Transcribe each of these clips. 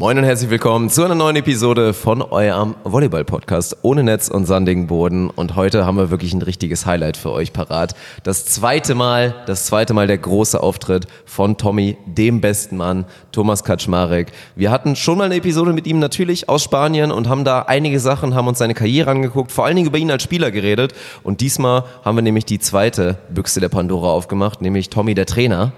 Moin und herzlich willkommen zu einer neuen Episode von eurem Volleyball-Podcast ohne Netz und sandigen Boden. Und heute haben wir wirklich ein richtiges Highlight für euch parat. Das zweite Mal, das zweite Mal der große Auftritt von Tommy, dem besten Mann, Thomas Kaczmarek. Wir hatten schon mal eine Episode mit ihm natürlich aus Spanien und haben da einige Sachen, haben uns seine Karriere angeguckt, vor allen Dingen über ihn als Spieler geredet. Und diesmal haben wir nämlich die zweite Büchse der Pandora aufgemacht, nämlich Tommy, der Trainer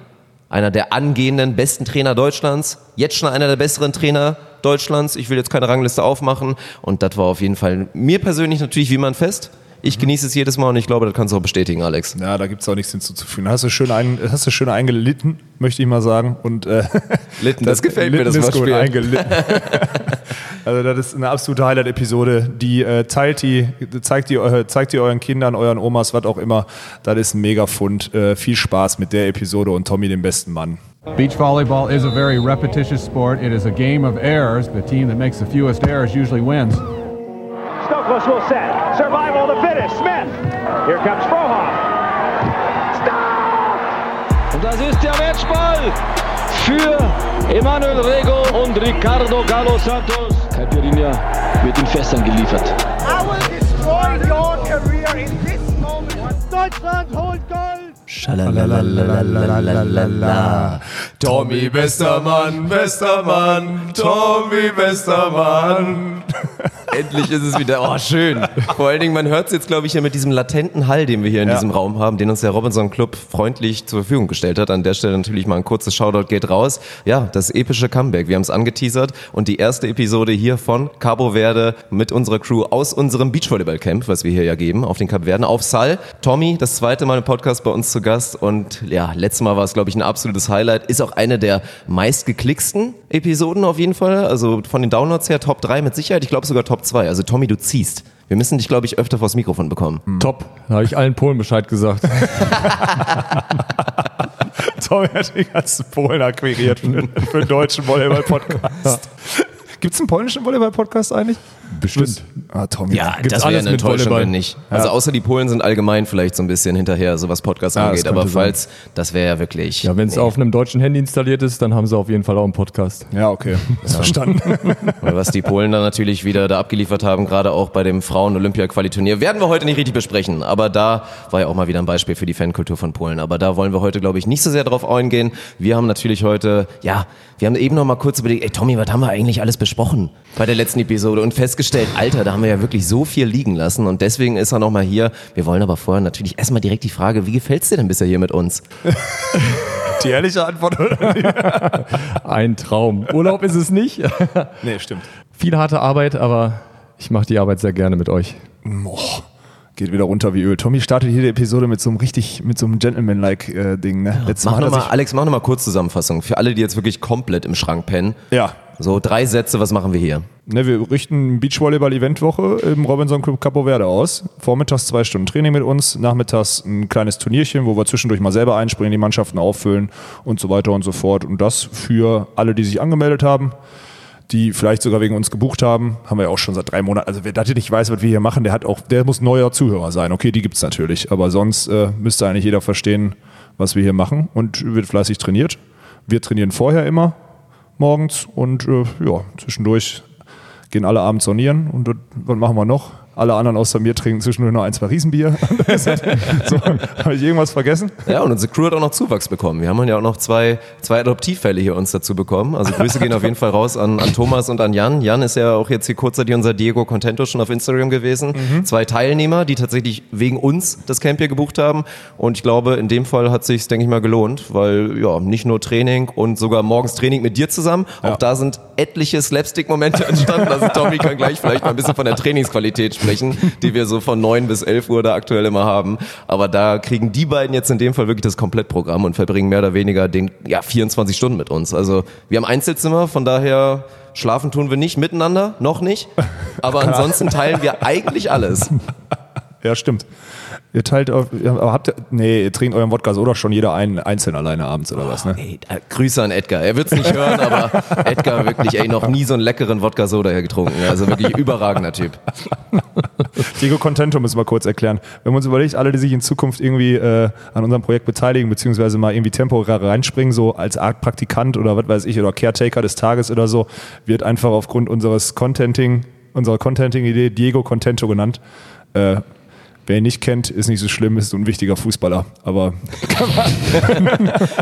einer der angehenden besten Trainer Deutschlands, jetzt schon einer der besseren Trainer Deutschlands. Ich will jetzt keine Rangliste aufmachen und das war auf jeden Fall mir persönlich natürlich wie man fest. Ich genieße es jedes Mal und ich glaube, das kannst du auch bestätigen, Alex. Ja, da gibt es auch nichts hinzuzufügen. Hast du schön, ein, hast du schön eingelitten, möchte ich mal sagen. Und, äh, Litten, das, das gefällt mir, das ist gut eingelitten. also das ist eine absolute Highlight-Episode. Die äh, teilt die, zeigt die, äh, zeigt die euren Kindern, euren Omas, was auch immer. Das ist ein mega Fund. Äh, viel Spaß mit der Episode und Tommy, dem besten Mann. Beach volleyball is a very repetitious sport. It is a game of errors. The team that makes the fewest errors usually wins. Stokos will set. Here comes Frohoff. Stop! Und das ist der Matchball für Emanuel Rego und Ricardo Galo Santos. Caipirinha wird in Fässern geliefert. I will destroy your career in this moment. Deutschland holt Gold! Schalalalalalalala. Tommy, bester Mann, bester Mann, Tommy, bester Mann. Endlich ist es wieder, oh schön. Vor allen Dingen, man hört es jetzt, glaube ich, ja mit diesem latenten Hall, den wir hier in Ja. diesem Raum haben, den uns der Robinson Club freundlich zur Verfügung gestellt hat. An der Stelle natürlich mal ein kurzes Shoutout geht raus. Ja, das epische Comeback, wir haben es angeteasert und die erste Episode hier von Cabo Verde mit unserer Crew aus unserem Beachvolleyball-Camp, was wir hier ja geben, auf den Kap Verden, auf Sal. Tommy, das zweite Mal im Podcast bei uns zu Gast und ja, letztes Mal war es, glaube ich, ein absolutes Highlight. Ist auch eine der meistgeklicksten Episoden auf jeden Fall. Also von den Downloads her Top 3 mit Sicherheit. Ich glaube sogar Top 2. Also Tommy, du ziehst. Wir müssen dich, glaube ich, öfter vors Mikrofon bekommen. Top. Da habe ich allen Polen Bescheid gesagt. Tommy hat die ganzen Polen akquiriert für, für den deutschen Volleyball-Podcast. Gibt es einen polnischen Volleyball-Podcast eigentlich? Bestimmt. Ah, Tommy. Ja, Gibt's das wäre eine Enttäuschung, Volleyball? wenn nicht. Also außer die Polen sind allgemein vielleicht so ein bisschen hinterher, so was Podcasts Ja, das angeht. Aber sein. falls, das wäre ja wirklich... Ja, wenn es nee. auf einem deutschen Handy installiert ist, dann haben sie auf jeden Fall auch einen Podcast. Ja, okay. Ist verstanden. Weil was die Polen dann natürlich wieder da abgeliefert haben, gerade auch bei dem Frauen-Olympia-Qualiturnier, werden wir heute nicht richtig besprechen. Aber da war ja auch mal wieder ein Beispiel für die Fankultur von Polen. Aber da wollen wir heute, glaube ich, nicht so sehr drauf eingehen. Wir haben natürlich heute, ja, wir haben eben noch mal kurz überlegt, ey Tommy, was haben wir eigentlich alles besprochen bei der letzten Episode und festgestellt, Alter, da haben wir ja wirklich so viel liegen lassen und deswegen ist er noch mal hier. Wir wollen aber vorher natürlich erstmal direkt die Frage, wie gefällt's dir denn bisher hier mit uns? Die ehrliche Antwort, oder? Ein Traum. Urlaub ist es nicht. Nee, stimmt. Viel harte Arbeit, aber ich mache die Arbeit sehr gerne mit euch. Boah, geht wieder runter wie Öl. Tommy startet jede Episode mit so einem richtig, mit so einem Gentleman-like äh, Ding. Ne? Letztes Mach Mal noch hat mal, Alex, mach noch mal kurz Zusammenfassung. Für alle, die jetzt wirklich komplett im Schrank pennen. Ja. So drei Sätze, was machen wir hier? Ne, wir richten Beachvolleyball-Eventwoche im Robinson Club Capo Verde aus. Vormittags zwei Stunden Training mit uns, nachmittags ein kleines Turnierchen, wo wir zwischendurch mal selber einspringen, die Mannschaften auffüllen und so weiter und so fort. Und das für alle, die sich angemeldet haben, die vielleicht sogar wegen uns gebucht haben, haben wir ja auch schon seit drei Monaten. Also wer das nicht weiß, was wir hier machen, der hat auch, der muss neuer Zuhörer sein. Okay, die gibt's natürlich, aber sonst äh, müsste eigentlich jeder verstehen, was wir hier machen und wird fleißig trainiert. Wir trainieren vorher immer morgens und äh, ja, zwischendurch gehen alle abends saunieren und das, was machen wir noch? Alle anderen außer mir trinken zwischendurch noch ein, zwei Riesenbier. so, habe ich irgendwas vergessen? Ja, und unsere Crew hat auch noch Zuwachs bekommen. Wir haben ja auch noch zwei, zwei Adoptivfälle hier uns dazu bekommen. Also Grüße gehen auf jeden Fall raus an, an Thomas und an Jan. Jan ist ja auch jetzt hier kurzzeitig unser Diego Contento schon auf Instagram gewesen. Zwei Teilnehmer, die tatsächlich wegen uns das Camp hier gebucht haben. Und ich glaube, in dem Fall hat sich denke ich mal, gelohnt, weil ja, nicht nur Training und sogar morgens Training mit dir zusammen. Auch da sind etliche Slapstick-Momente entstanden. Also Tommy kann gleich vielleicht mal ein bisschen von der Trainingsqualität sprechen, die wir so von 9 bis 11 Uhr da aktuell immer haben. Aber da kriegen die beiden jetzt in dem Fall wirklich das Komplettprogramm und verbringen mehr oder weniger den ja, 24 Stunden mit uns. Also wir haben Einzelzimmer, von daher schlafen tun wir nicht miteinander, noch nicht. Aber ansonsten teilen wir eigentlich alles. Ja, stimmt. Ihr teilt auf, aber habt ihr, nee, ihr trinkt euren Wodka so doch schon jeder einen einzeln alleine abends oder was, ne? Ey, äh, Grüße an Edgar. Er wird's nicht hören, aber Edgar wirklich, ey, noch nie so einen leckeren Wodka Soda hier getrunken. Also wirklich überragender Typ. Diego Contento müssen wir kurz erklären. Wenn man uns überlegt, alle, die sich in Zukunft irgendwie äh, an unserem Projekt beteiligen, beziehungsweise mal irgendwie temporär reinspringen, so als Art Praktikant oder was weiß ich, oder Caretaker des Tages oder so, wird einfach aufgrund unseres Contenting, unserer Contenting-Idee Diego Contento genannt. Äh, Wer ihn nicht kennt, ist nicht so schlimm, ist so ein wichtiger Fußballer. Aber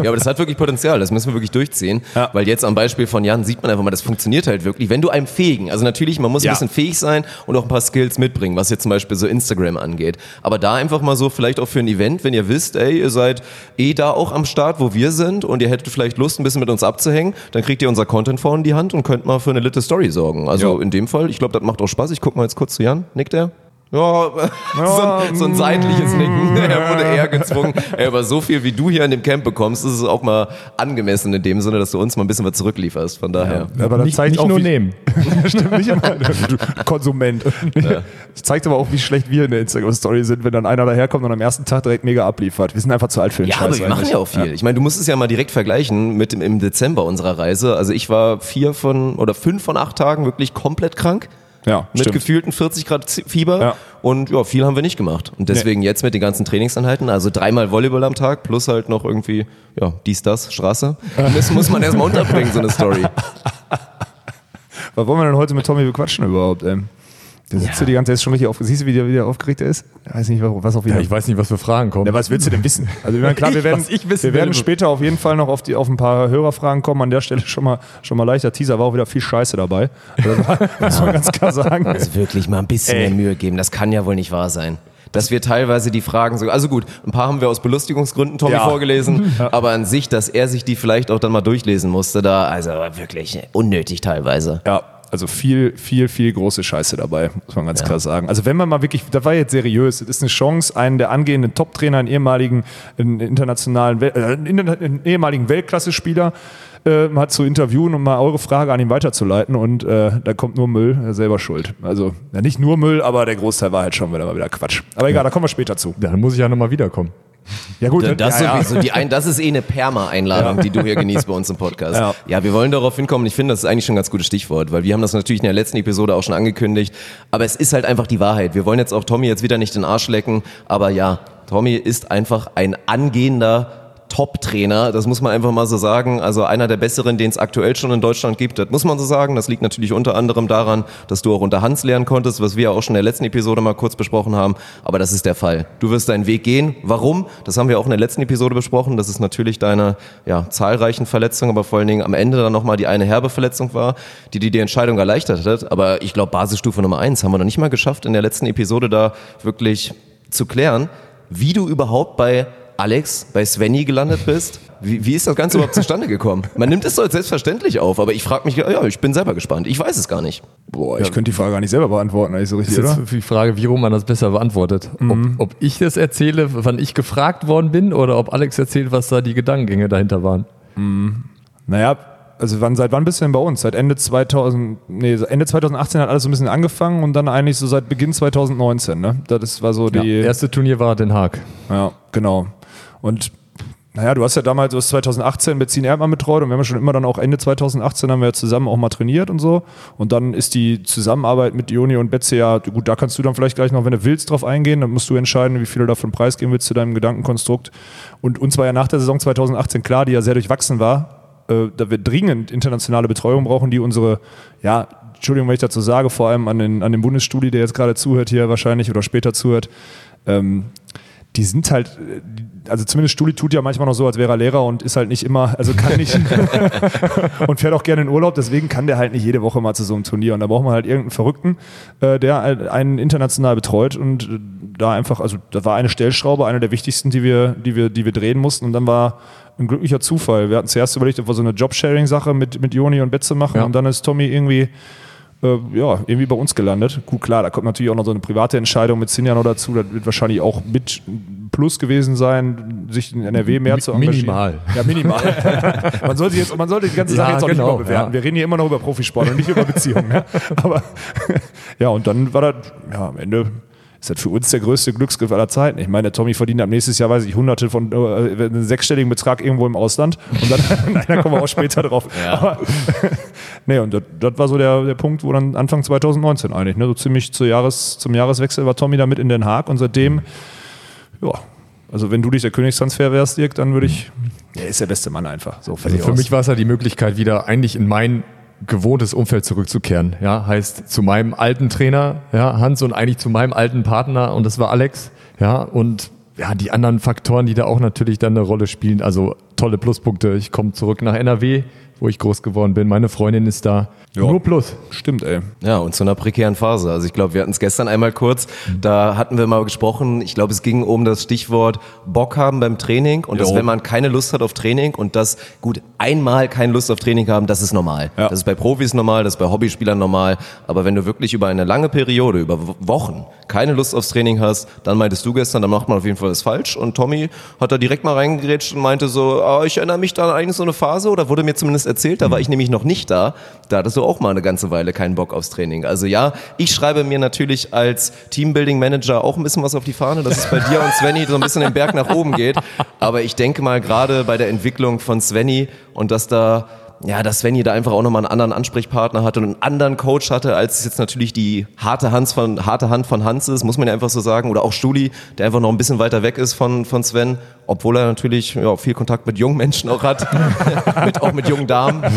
Ja, aber das hat wirklich Potenzial, das müssen wir wirklich durchziehen, Ja. weil jetzt am Beispiel von Jan sieht man einfach mal, das funktioniert halt wirklich, wenn du einem fähigen, also natürlich, man muss Ja. ein bisschen fähig sein und auch ein paar Skills mitbringen, was jetzt zum Beispiel so Instagram angeht, aber da einfach mal so vielleicht auch für ein Event, wenn ihr wisst, ey, ihr seid eh da auch am Start, wo wir sind und ihr hättet vielleicht Lust, ein bisschen mit uns abzuhängen, dann kriegt ihr unser Content vorne in die Hand und könnt mal für eine litte Story sorgen. Also Ja. in dem Fall, ich glaube, das macht auch Spaß. Ich guck mal jetzt kurz zu Jan, nickt er? Ja, so, ein, so ein seitliches Nicken. Er wurde eher gezwungen. Ey, aber so viel, wie du hier in dem Camp bekommst, ist es auch mal angemessen in dem Sinne, dass du uns mal ein bisschen was zurücklieferst. Von daher. aber das Nicht, zeigt nicht auch, nur nehmen. Stimmt nicht immer. Du Konsument. Das zeigt aber auch, wie schlecht wir in der Instagram-Story sind, wenn dann einer daherkommt und am ersten Tag direkt mega abliefert. Wir sind einfach zu alt für den Ja, Scheiß. aber wir machen ja auch viel. Ich meine, du musst es ja mal direkt vergleichen mit dem, im Dezember unserer Reise. Also ich war vier von oder fünf von acht Tagen wirklich komplett krank. Ja, Mit stimmt. gefühlten 40 Grad Fieber. Ja. Und ja, viel haben wir nicht gemacht. Und deswegen jetzt mit den ganzen Trainingseinheiten, also dreimal Volleyball am Tag plus halt noch irgendwie, ja, dies, das, Straße. Das muss man erstmal unterbringen, so eine Story. Was wollen wir denn heute mit Tommy bequatschen überhaupt? Ähm? Der sitzt Ja. hier die ganze Zeit schon richtig aufgeregt. Siehst du, wie der, wie der aufgeregt er ist? Ich weiß nicht, was auch wieder. Ja, ich weiß nicht, was für Fragen kommen. Ja, was willst du denn wissen? Also ich meine, klar, wir werden, ich wissen wir werden später auf jeden Fall noch auf, die, auf ein paar Hörerfragen kommen. An der Stelle schon mal, schon mal leichter Teaser, war auch wieder viel Scheiße dabei. Also, muss man ganz klar sagen. Also wirklich mal ein bisschen Ey. mehr Mühe geben. Das kann ja wohl nicht wahr sein. Dass wir teilweise die Fragen so, also gut, ein paar haben wir aus Belustigungsgründen Tommy Ja. vorgelesen, aber an sich, dass er sich die vielleicht auch dann mal durchlesen musste, da, also wirklich unnötig teilweise. Ja, also viel, viel, viel große Scheiße dabei, muss man ganz klar sagen. Also wenn man mal wirklich, das war jetzt seriös, das ist eine Chance, einen der angehenden Top-Trainer, einen ehemaligen einen internationalen, äh, einen, ehemaligen Weltklasse-Spieler äh, mal zu interviewen und mal eure Frage an ihn weiterzuleiten und äh, da kommt nur Müll, er selber schuld. Also ja, nicht nur Müll, aber der Großteil war halt schon wieder mal wieder Quatsch. Aber egal, da kommen wir später zu. Ja, dann muss ich ja nochmal wiederkommen. Ja gut, Das, ja, ja. sowieso, die ein, das ist eh eine Perma-Einladung, die du hier genießt bei uns im Podcast. Ja. Ja. wir wollen darauf hinkommen. Ich finde, das ist eigentlich schon ein ganz gutes Stichwort, weil wir haben das natürlich in der letzten Episode auch schon angekündigt. Aber es ist halt einfach die Wahrheit. Wir wollen jetzt auch Tommy jetzt wieder nicht den Arsch lecken. Aber ja, Tommy ist einfach ein angehender Top-Trainer, das muss man einfach mal so sagen. Also einer der besseren, den es aktuell schon in Deutschland gibt, das muss man so sagen. Das liegt natürlich unter anderem daran, dass du auch unter Hans lernen konntest, was wir auch schon in der letzten Episode mal kurz besprochen haben. Aber das ist der Fall. Du wirst deinen Weg gehen. Warum? Das haben wir auch in der letzten Episode besprochen. Das ist natürlich deine ja, zahlreichen Verletzungen, aber vor allen Dingen am Ende dann nochmal die eine herbe Verletzung war, die dir die Entscheidung erleichtert hat. Aber ich glaube, Basisstufe Nummer eins haben wir noch nicht mal geschafft, in der letzten Episode da wirklich zu klären, wie du überhaupt bei Alex, bei Svenny gelandet bist. Wie, wie ist das Ganze überhaupt zustande gekommen? Man nimmt es so als selbstverständlich auf, aber ich frage mich, ja, ich bin selber gespannt. Ich weiß es gar nicht. Boah, ich könnte die Frage gar nicht selber beantworten, eigentlich so richtig, Das ist oder? jetzt die Frage, wie rum man das besser beantwortet. Ob, ob ich das erzähle, wann ich gefragt worden bin, oder ob Alex erzählt, was da die Gedankengänge dahinter waren. Naja, also wann, seit wann bist du denn bei uns? Seit Ende 2000, nee, Ende 2018 hat alles so ein bisschen angefangen und dann eigentlich so seit Beginn 2019, ne? Das war so Ja, die. erste Turnier war Den Haag. Ja, genau. Und naja, du hast ja damals, du hast 2018 Benzin Erdmann betreut und wir haben ja schon immer dann auch Ende 2018 haben wir ja zusammen auch mal trainiert und so. Und dann ist die Zusammenarbeit mit Joni und Betze ja, gut, da kannst du dann vielleicht gleich noch, wenn du willst, drauf eingehen. Dann musst du entscheiden, wie viel du davon preisgeben willst zu deinem Gedankenkonstrukt. Und uns war ja nach der Saison 2018 klar, die ja sehr durchwachsen war, äh, da wir dringend internationale Betreuung brauchen, die unsere, ja, Entschuldigung, wenn ich dazu sage, vor allem an den, an den Bundesstudi, der jetzt gerade zuhört hier wahrscheinlich oder später zuhört, ähm, die sind halt, also zumindest Stuli tut ja manchmal noch so, als wäre er Lehrer und ist halt nicht immer, also kann nicht und fährt auch gerne in Urlaub, deswegen kann der halt nicht jede Woche mal zu so einem Turnier. Und da braucht man halt irgendeinen Verrückten, äh, der halt einen international betreut und äh, da einfach, also da war eine Stellschraube, eine der wichtigsten, die wir, die wir, die wir drehen mussten. Und dann war ein glücklicher Zufall. Wir hatten zuerst überlegt, ob wir so eine Jobsharing-Sache mit, mit Joni und Betze machen Ja. und dann ist Tommy irgendwie äh, ja, irgendwie bei uns gelandet. Gut, klar, da kommt natürlich auch noch so eine private Entscheidung mit Sinja noch dazu. Das wird wahrscheinlich auch mit Plus gewesen sein, sich in NRW mehr Mi- zu engagieren. minimal. Ja, minimal. man, sollte jetzt, man sollte die ganze Sache Ja, jetzt auch genau, nicht überbewerten. ja. Wir reden hier immer noch über Profisport und nicht über Beziehungen. Ne? Aber ja, und dann war das, ja, am Ende ist das für uns der größte Glücksgriff aller Zeiten. Ich meine, der Tommy verdient ab nächstes Jahr, weiß ich, hunderte von, äh, einen sechsstelligen Betrag irgendwo im Ausland. Und dann, nein, da kommen wir auch später drauf. Aber, nee, und das, war so der, der Punkt, wo dann Anfang 2019 eigentlich, ne, so ziemlich zu Jahres, zum Jahreswechsel war Tommy da mit in Den Haag und seitdem, ja, also wenn du dich der Königstransfer wärst, Dirk, dann würde ich, er ist der beste Mann einfach. So, Also für aus. mich war es ja die Möglichkeit, wieder eigentlich in mein gewohntes Umfeld zurückzukehren. Ja, heißt zu meinem alten Trainer, ja, Hans und eigentlich zu meinem alten Partner und das war Alex. Ja, und ja, die anderen Faktoren, die da auch natürlich dann eine Rolle spielen. Also tolle Pluspunkte. Ich komme zurück nach NRW, wo ich groß geworden bin. Meine Freundin ist da. Ja. Nur Plus. Stimmt, ey. Ja, und zu einer prekären Phase. Also ich glaube, wir hatten es gestern einmal kurz, da hatten wir mal gesprochen, ich glaube, es ging um das Stichwort Bock haben beim Training und dass Jo. wenn man keine Lust hat auf Training und das, gut, einmal keine Lust auf Training haben, das ist normal. Ja. Das ist bei Profis normal, das ist bei Hobbyspielern normal, aber wenn du wirklich über eine lange Periode, über Wo- Wochen, keine Lust aufs Training hast, dann meintest du gestern, dann macht man auf jeden Fall was falsch und Tommy hat da direkt mal reingerätscht und meinte so, ah, ich erinnere mich da an eigentlich so eine Phase oder wurde mir zumindest erzählt, da war ich nämlich noch nicht da, da hattest du auch mal eine ganze Weile keinen Bock aufs Training. Also ja, ich schreibe mir natürlich als Teambuilding Manager auch ein bisschen was auf die Fahne, dass es bei dir und Svenny so ein bisschen den Berg nach oben geht, aber ich denke mal gerade bei der Entwicklung von Svenny und dass da ja, dass Svenny da einfach auch nochmal einen anderen Ansprechpartner hatte und einen anderen Coach hatte, als es jetzt natürlich die harte Hand von, harte Hand von Hans ist, muss man ja einfach so sagen. Oder auch Stuli, der einfach noch ein bisschen weiter weg ist von, von Sven, obwohl er natürlich ja, viel Kontakt mit jungen Menschen auch hat, mit, auch mit jungen Damen.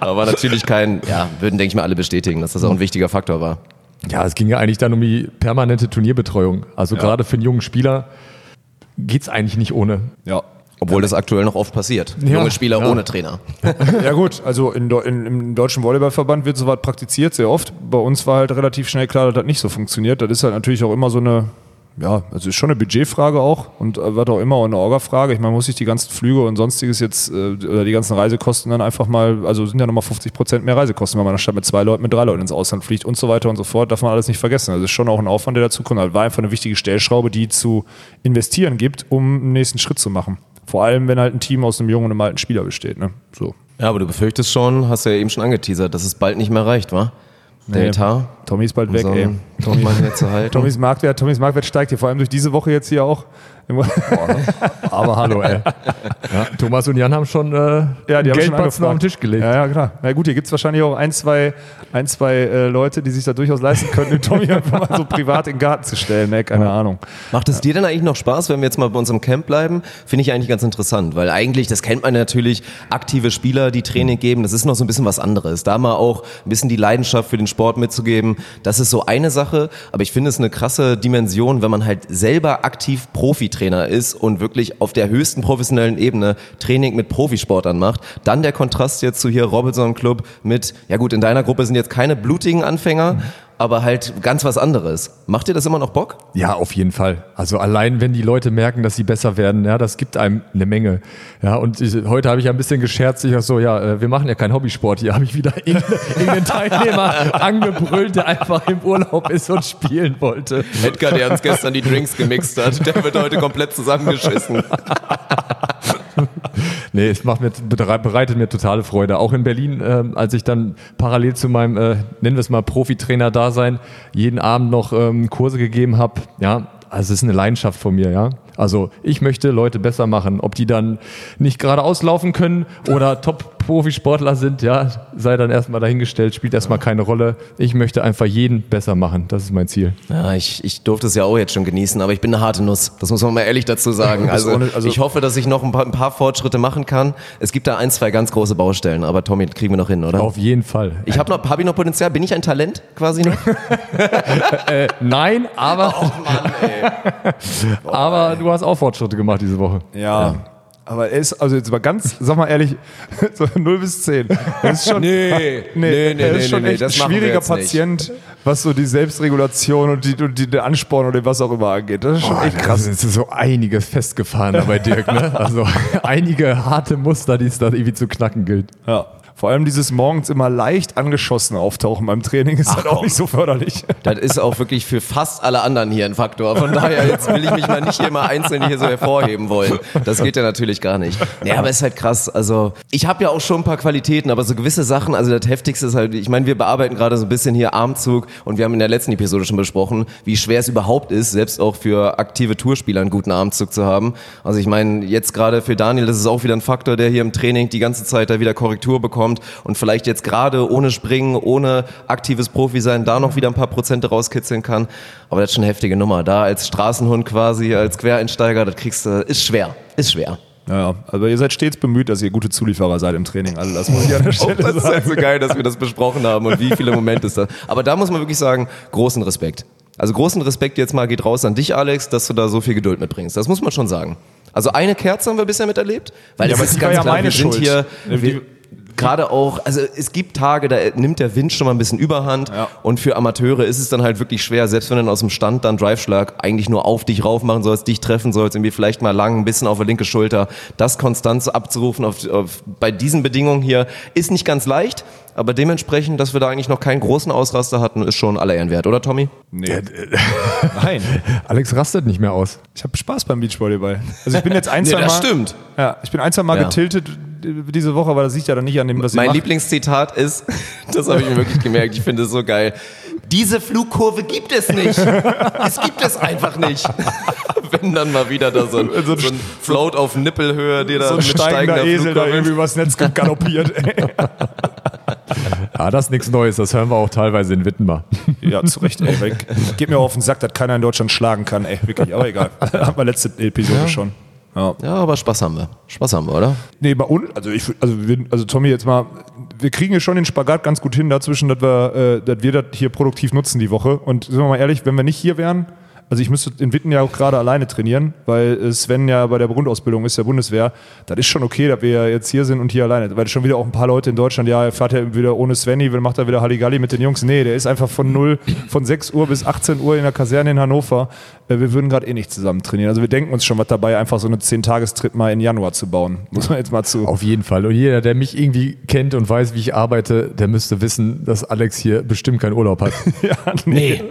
Aber natürlich kein, ja, würden, denke ich mal, alle bestätigen, dass das auch ein wichtiger Faktor war. Ja, es ging ja eigentlich dann um die permanente Turnierbetreuung. Also gerade für einen jungen Spieler geht's eigentlich nicht ohne. Ja. Obwohl das aktuell noch oft passiert. Ja, Junge Spieler ja. ohne Trainer. Ja gut, also in, in, im Deutschen Volleyballverband wird sowas praktiziert, sehr oft. Bei uns war halt relativ schnell klar, dass das nicht so funktioniert. Das ist halt natürlich auch immer so eine, ja, also ist schon eine Budgetfrage auch und äh, was auch immer eine Orga-Frage. Ich meine, man muss sich die ganzen Flüge und sonstiges jetzt, äh, oder die ganzen Reisekosten dann einfach mal, also sind ja nochmal 50 Prozent mehr Reisekosten, wenn man anstatt mit zwei Leuten, mit drei Leuten ins Ausland fliegt und so weiter und so fort, darf man alles nicht vergessen. Also ist schon auch ein Aufwand, der dazu kommt. Das war einfach eine wichtige Stellschraube, die zu investieren gibt, um einen nächsten Schritt zu machen. Vor allem, wenn halt ein Team aus einem jungen und einem alten Spieler besteht. Ne? So. Ja, aber du befürchtest schon, hast ja eben schon angeteasert, dass es bald nicht mehr reicht, wa? Nee. Etat. Tommy ist bald weg, so ey. halten. Tommys Marktwert, Tommys Marktwert steigt hier, vor allem durch diese Woche jetzt hier auch. Aber hallo, ey. Ja, Thomas und Jan haben schon äh, Ja, die Geldbatzen auf den Tisch gelegt. Ja, ja, klar. Na gut, hier gibt es wahrscheinlich auch ein, zwei, ein, zwei äh, Leute, die sich da durchaus leisten könnten, den Tommy einfach mal so privat in den Garten zu stellen. Ne? Keine Ahnung. Macht es dir denn eigentlich noch Spaß, wenn wir jetzt mal bei unserem Camp bleiben? Finde ich eigentlich ganz interessant, weil eigentlich, das kennt man natürlich, aktive Spieler, die Training geben, das ist noch so ein bisschen was anderes. Da mal auch ein bisschen die Leidenschaft für den Sport mitzugeben, das ist so eine Sache, aber ich finde es eine krasse Dimension, wenn man halt selber aktiv Profitrainer ist und wirklich auf der höchsten professionellen Ebene Training mit Profisportern macht. Dann der Kontrast jetzt zu hier Robinson Club mit, ja gut, in deiner Gruppe sind jetzt keine blutigen Anfänger, aber halt ganz was anderes. Macht dir das immer noch Bock? Ja, auf jeden Fall. Also allein, wenn die Leute merken, dass sie besser werden, ja, das gibt einem eine Menge. Ja, und ich, heute habe ich ja ein bisschen gescherzt. Ich hab so, ja, äh, wir machen ja keinen Hobbysport. Hier habe ich wieder irgendeinen Teilnehmer angebrüllt, der einfach im Urlaub ist und spielen wollte. Edgar, der uns gestern die Drinks gemixt hat, der wird heute komplett zusammengeschissen. Nee, es macht mir, bereitet mir totale Freude. Auch in Berlin, ähm, als ich dann parallel zu meinem, äh, nennen wir es mal Profitrainer-Dasein, jeden Abend noch ähm, Kurse gegeben habe. Ja, also es ist eine Leidenschaft von mir, ja. Also ich möchte Leute besser machen. Ob die dann nicht gerade auslaufen können oder Top-Profisportler sind, ja, sei dann erstmal dahingestellt, spielt erstmal keine Rolle. Ich möchte einfach jeden besser machen. Das ist mein Ziel. Ja, ich, ich durfte es ja auch jetzt schon genießen, aber ich bin eine harte Nuss. Das muss man mal ehrlich dazu sagen. Also, ohne- also- ich hoffe, dass ich noch ein paar, ein paar Fortschritte machen kann. Es gibt da ein, zwei ganz große Baustellen, aber Tommy, das kriegen wir noch hin, oder? Auf jeden Fall. Ich habe noch, hab ich noch Potenzial? Bin ich ein Talent quasi noch? Nein, aber, Mann, ey. aber du hast auch Fortschritte gemacht diese Woche. Ja. Aber er ist, also jetzt mal ganz, sag mal ehrlich, so 0 bis 10. Das ist schon, Nee, nee, nee, er ist nee, schon nee, echt ein das machen wir schwieriger jetzt nicht. Patient, was so die Selbstregulation und, die, und die, den Ansporn oder was auch immer angeht. Das ist schon echt krass. Es ist so einiges festgefahren da bei Dirk, ne? Also einige harte Muster, die es da irgendwie zu knacken gilt. Ja. Vor allem dieses morgens immer leicht angeschossen auftauchen beim Training ist halt auch komm. nicht so förderlich. Das ist auch wirklich für fast alle anderen hier ein Faktor. Von daher, jetzt will ich mich mal nicht hier mal einzeln hier so hervorheben wollen. Das geht ja natürlich gar nicht. Ja, aber es ist halt krass. Also, ich habe ja auch schon ein paar Qualitäten, aber so gewisse Sachen, also das Heftigste ist halt, ich meine, wir bearbeiten gerade so ein bisschen hier Armzug und wir haben in der letzten Episode schon besprochen, wie schwer es überhaupt ist, selbst auch für aktive Tourspieler einen guten Armzug zu haben. Also ich meine, jetzt gerade für Daniel, das ist auch wieder ein Faktor, der hier im Training die ganze Zeit da wieder Korrektur bekommt und vielleicht jetzt gerade ohne Springen, ohne aktives Profi sein, da noch wieder ein paar Prozente rauskitzeln kann. Aber das ist schon eine heftige Nummer. Da als Straßenhund quasi, als Quereinsteiger, das kriegst du, ist schwer. Ist schwer. Ja, aber ihr seid stets bemüht, dass ihr gute Zulieferer seid im Training. Also das muss ich an der Oh, Stelle das ist halt so geil, dass wir das besprochen haben und wie viele Momente es da. Aber da muss man wirklich sagen, großen Respekt. Also großen Respekt jetzt mal geht raus an dich, Alex, dass du da so viel Geduld mitbringst. Das muss man schon sagen. Also eine Kerze haben wir bisher miterlebt, weil Ja, aber ist ganz ja klar, meine wir sind Schuld. hier Die- wir, gerade auch, also es gibt Tage, da nimmt der Wind schon mal ein bisschen Überhand Ja. und für Amateure ist es dann halt wirklich schwer, selbst wenn du dann aus dem Stand dann Driveschlag eigentlich nur auf dich rauf machen sollst, dich treffen sollst, irgendwie vielleicht mal lang, ein bisschen auf der linke Schulter, das konstant so abzurufen auf, auf, bei diesen Bedingungen hier ist nicht ganz leicht, aber dementsprechend, dass wir da eigentlich noch keinen großen Ausraster hatten, ist schon aller Ehren wert, oder Tommy? Nee. Nein, Alex rastet nicht mehr aus. ich habe Spaß beim Beachvolleyball. Also ich bin jetzt ein, zwei Nee, das Mal, stimmt. Ja, ich bin ein, zwei Mal Ja. getiltet diese Woche, aber das liegt ja dann nicht an dem, ich Mein. Lieblingszitat ist, das habe ich mir wirklich gemerkt, ich finde es so geil. Diese Flugkurve gibt es nicht. Es gibt es einfach nicht. Wenn dann mal wieder da so ein, so ein Float auf Nippelhöhe, der da so ein mit steigender steigender Esel da irgendwie übers Netz galoppiert. ey. Ja, das ist nichts Neues. Das hören wir auch teilweise in Wittenbar. Ja, zu Recht, ey. Geht mir auch auf den Sack, dass keiner in Deutschland schlagen kann, ey. Wirklich, aber egal. Haben wir letzte Episode schon. Ja. Ja, aber Spaß haben wir. Spaß haben wir, oder? Nee, bei uns, also ich, also, wir, also Tommy, jetzt mal, wir kriegen ja schon den Spagat ganz gut hin dazwischen, dass wir, äh, dass wir das hier produktiv nutzen die Woche. Und sind wir mal ehrlich, wenn wir nicht hier wären, also ich müsste in Witten ja auch gerade alleine trainieren, weil äh, Sven ja bei der Grundausbildung ist der Bundeswehr. Das ist schon okay, dass wir ja jetzt hier sind und hier alleine. Weil schon wieder auch ein paar Leute in Deutschland, ja, er fährt ja wieder ohne Svenny, dann macht er wieder Halligalli mit den Jungs. Nee, der ist einfach von 0, von 6 Uhr bis 18 Uhr in der Kaserne in Hannover. Äh, Wir würden gerade eh nicht zusammen trainieren. Also wir denken uns schon was dabei, einfach so eine 10-Tagestrip mal in Januar zu bauen. Muss man jetzt mal zu. Auf jeden Fall. Und jeder, der mich irgendwie kennt und weiß, wie ich arbeite, der müsste wissen, dass Alex hier bestimmt keinen Urlaub hat. Ja, nee.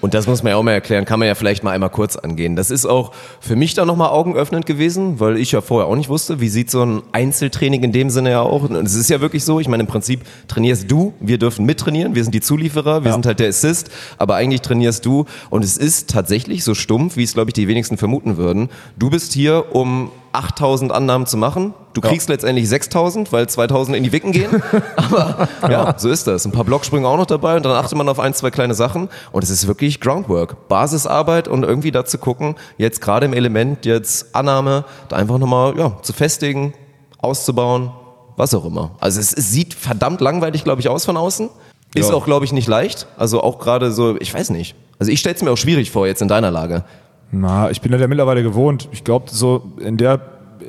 Und das muss man ja auch mal erklären, kann man ja vielleicht mal einmal kurz angehen. Das ist auch für mich da nochmal augenöffnend gewesen, weil ich ja vorher auch nicht wusste, wie sieht so ein Einzeltraining in dem Sinne ja auch. Und es ist ja wirklich so, ich meine, im Prinzip trainierst du, wir dürfen mittrainieren, wir sind die Zulieferer, wir sind halt der Assist, aber eigentlich trainierst du. Und es ist tatsächlich so stumpf, wie es, glaube ich, die wenigsten vermuten würden. Du bist hier, um 8000 Annahmen zu machen. Du kriegst letztendlich 6000, weil 2000 in die Wicken gehen. Aber ja, so ist das. Ein paar Blocksprünge auch noch dabei und dann achtet man auf ein, zwei kleine Sachen. Und es ist wirklich Groundwork, Basisarbeit und irgendwie da zu gucken, jetzt gerade im Element, jetzt Annahme, da einfach nochmal ja, zu festigen, auszubauen, was auch immer. Also es, es sieht verdammt langweilig, glaube ich, aus von außen. Ist Ja. auch, glaube ich, nicht leicht. Also auch gerade so, ich weiß nicht. Also ich stelle es mir auch schwierig vor jetzt in deiner Lage. Na, ich bin das ja mittlerweile gewohnt. Ich glaube, so in der,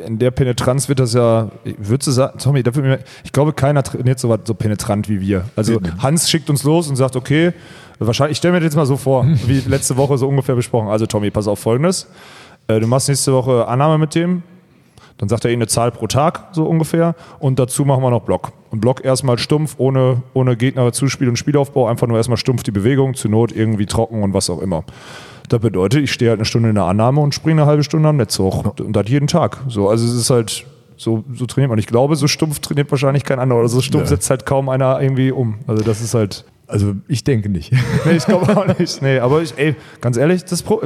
in der Penetranz wird das ja, würdest du sagen, Tommy, da wird mir, ich glaube, keiner trainiert so so penetrant wie wir. Also Hans schickt uns los und sagt, okay, wahrscheinlich, ich stelle mir das jetzt mal so vor, wie letzte Woche so ungefähr besprochen. Also Tommy, pass auf folgendes. Äh, Du machst nächste Woche Annahme mit dem, dann sagt er ihnen eine Zahl pro Tag, so ungefähr. Und dazu machen wir noch Block. Und Block erstmal stumpf, ohne, ohne Gegner Zuspiel und Spielaufbau, einfach nur erstmal stumpf die Bewegung, zur Not irgendwie trocken und was auch immer. Das bedeutet, ich stehe halt eine Stunde in der Annahme und springe eine halbe Stunde am Netz hoch. Und das jeden Tag. So, also es ist halt, so, so trainiert man. Ich glaube, so stumpf trainiert wahrscheinlich kein anderer. Oder so stumpf setzt halt kaum einer irgendwie um. Also das ist halt. Also ich denke nicht. Nee, ich glaube auch nicht. Nee, aber ich, ey, ganz ehrlich, das Pro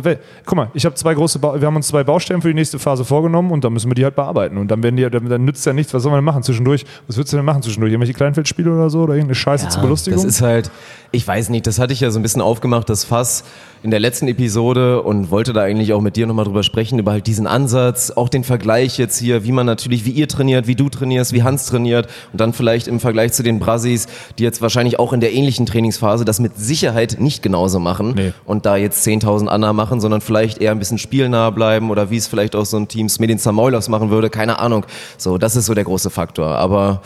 guck mal, ich habe zwei große ba wir haben uns zwei Baustellen für die nächste Phase vorgenommen und dann müssen wir die halt bearbeiten. Und dann werden die, dann, dann nützt ja nichts, was soll man denn machen zwischendurch? Was würdest du denn machen zwischendurch? Irgendwelche Kleinfeldspiele oder so? Oder irgendeine Scheiße zur Belustigung? Das ist halt, ich weiß nicht, das hatte ich ja so ein bisschen aufgemacht, das Fass in der letzten Episode und wollte da eigentlich auch mit dir nochmal drüber sprechen, über halt diesen Ansatz, auch den Vergleich jetzt hier, wie man natürlich, wie ihr trainiert, wie du trainierst, wie Hans trainiert und dann vielleicht im Vergleich zu den Brasis, die jetzt wahrscheinlich auch in der ähnlichen Trainingsphase das mit Sicherheit nicht genauso machen Nee. und da jetzt 10.000 Anna machen, sondern vielleicht eher ein bisschen spielnah bleiben oder wie es vielleicht auch so ein Team Smedin Samoilovs machen würde, keine Ahnung. So, das ist so der große Faktor, aber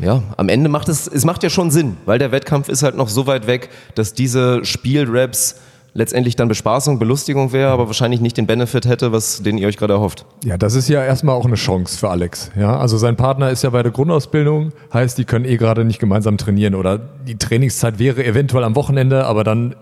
ja, am Ende macht es, es macht ja schon Sinn, weil der Wettkampf ist halt noch so weit weg, dass diese Spielraps letztendlich dann Bespaßung, Belustigung wäre, aber wahrscheinlich nicht den Benefit hätte, was den ihr euch gerade erhofft. Ja, das ist ja erstmal auch eine Chance für Alex. Ja, also sein Partner ist ja bei der Grundausbildung, heißt, die können eh gerade nicht gemeinsam trainieren oder die Trainingszeit wäre eventuell am Wochenende, aber dann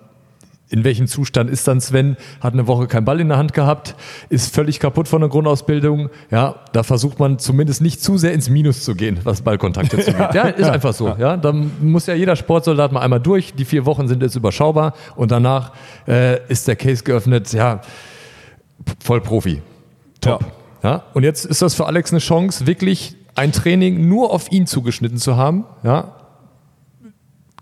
in welchem Zustand ist dann Sven? Hat eine Woche keinen Ball in der Hand gehabt, ist völlig kaputt von der Grundausbildung. Ja, da versucht man zumindest nicht zu sehr ins Minus zu gehen, was Ballkontakte zugeht. Ja, ist einfach so. Ja, dann muss ja jeder Sportsoldat mal einmal durch. Die vier Wochen sind jetzt überschaubar und danach äh, ist der Case geöffnet. Ja, voll Profi. Top. Ja. und jetzt ist das für Alex eine Chance, wirklich ein Training nur auf ihn zugeschnitten zu haben. Ja,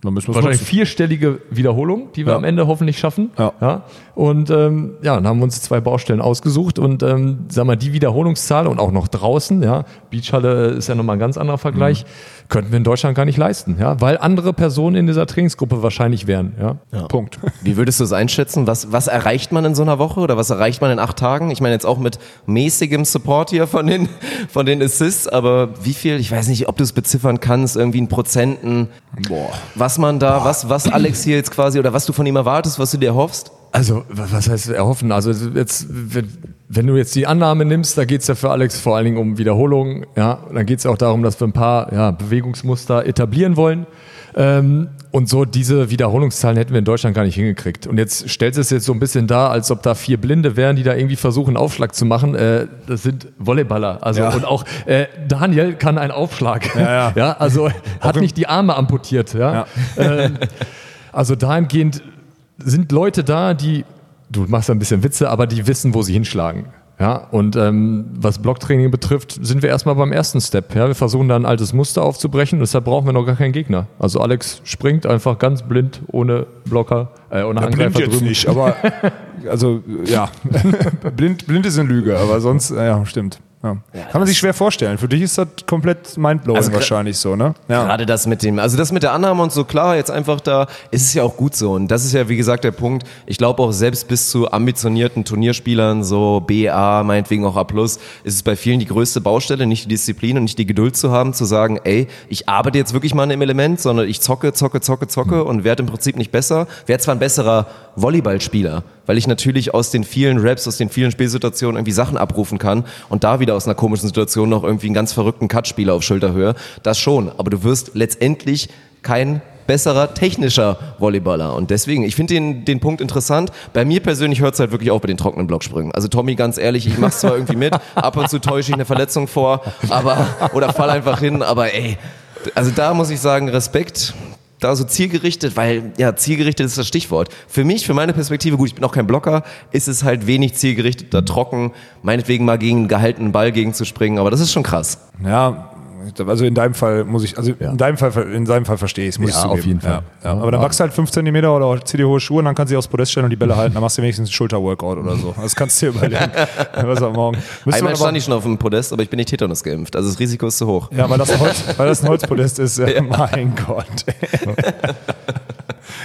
Dann müssen wir wahrscheinlich vierstellige Wiederholung, die wir Ja. am Ende hoffentlich schaffen. Ja. Und ähm, ja, dann haben wir uns zwei Baustellen ausgesucht und ähm, sag mal, die Wiederholungszahl und auch noch draußen, ja, Beachhalle ist ja nochmal ein ganz anderer Vergleich, Mhm. könnten wir in Deutschland gar nicht leisten, ja, weil andere Personen in dieser Trainingsgruppe wahrscheinlich wären, ja. Punkt. Wie würdest du es einschätzen? Was, was erreicht man in so einer Woche oder was erreicht man in acht Tagen? Ich meine jetzt auch mit mäßigem Support hier von den, von den Assists, aber wie viel, ich weiß nicht, ob du es beziffern kannst, irgendwie in Prozenten, Boah. was man da, was, was Alex hier jetzt quasi oder was du von ihm erwartest, was du dir hoffst? Also, wa- was heißt erhoffen? Also, jetzt, wenn, wenn du jetzt die Annahme nimmst, da geht's ja für Alex vor allen Dingen um Wiederholungen. Ja, dann geht's ja auch darum, dass wir ein paar ja, Bewegungsmuster etablieren wollen. Ähm, und so diese Wiederholungszahlen hätten wir in Deutschland gar nicht hingekriegt. Und jetzt stellt es jetzt so ein bisschen dar, als ob da vier Blinde wären, die da irgendwie versuchen, einen Aufschlag zu machen. Äh, das sind Volleyballer. Also Ja. und auch äh, Daniel kann einen Aufschlag. Ja, ja. also hat nicht die Arme amputiert. Ja. Ähm, also dahingehend sind Leute da, die, du machst ein bisschen Witze, aber die wissen, wo sie hinschlagen. Ja, und ähm, was Blocktraining betrifft, sind wir erstmal beim ersten Step. Ja, wir versuchen da ein altes Muster aufzubrechen, deshalb brauchen wir noch gar keinen Gegner. Also Alex springt einfach ganz blind, ohne Blocker, äh, ohne Ja, blind Angreifer jetzt drüben. nicht, aber also ja, blind, blind ist eine Lüge, aber sonst, ja, stimmt. Ja. Kann man sich schwer vorstellen. Für dich ist das komplett mindblowing Also wahrscheinlich so, ne? Ja. Gerade das mit dem, also das mit der Annahme und so, klar, jetzt einfach da, ist es ja auch gut so. Und das ist ja, wie gesagt, der Punkt. Ich glaube auch selbst bis zu ambitionierten Turnierspielern, so BA, meinetwegen auch A+, ist es bei vielen die größte Baustelle, nicht die Disziplin und nicht die Geduld zu haben, zu sagen, ey, ich arbeite jetzt wirklich mal an dem Element, sondern ich zocke, zocke, zocke, zocke und werde im Prinzip nicht besser. Werde zwar ein besserer Volleyballspieler, weil ich natürlich aus den vielen Raps, aus den vielen Spielsituationen irgendwie Sachen abrufen kann und da wieder aus einer komischen Situation noch irgendwie einen ganz verrückten Cut-Spieler auf Schulterhöhe. Das schon, aber du wirst letztendlich kein besserer technischer Volleyballer. Und deswegen, ich finde den, den Punkt interessant. Bei mir persönlich hört es halt wirklich auch bei den trockenen Blocksprüngen. Also Tommy, ganz ehrlich, ich mach's zwar irgendwie mit, ab und zu täusche ich eine Verletzung vor, aber oder fall einfach hin, aber ey, also da muss ich sagen, Respekt. Da so zielgerichtet, weil ja, zielgerichtet ist das Stichwort. Für mich, für meine Perspektive, gut, ich bin auch kein Blocker, ist es halt wenig zielgerichtet, da trocken, meinetwegen mal gegen einen gehaltenen Ball gegenzuspringen, aber das ist schon krass. Ja, also in deinem Fall muss ich, also in deinem Fall, in deinem Fall verstehe ich es, muss Ja, ich zugeben. auf jeden Fall. Ja, ja. Aber dann wachst du halt 5 cm oder zieh dir hohe Schuhe und dann kannst du dich aufs Podest stellen und die Bälle halten. Dann machst du wenigstens einen Schulterworkout oder so. Das kannst du dir überlegen. Was am Morgen. Müsste man Einmal stand ich schon auf dem Podest, aber ich bin nicht Tetanus geimpft. Also das Risiko ist zu hoch. Ja, weil das ein, Holz, weil das ein Holzpodest ist. Ja, Mein Gott.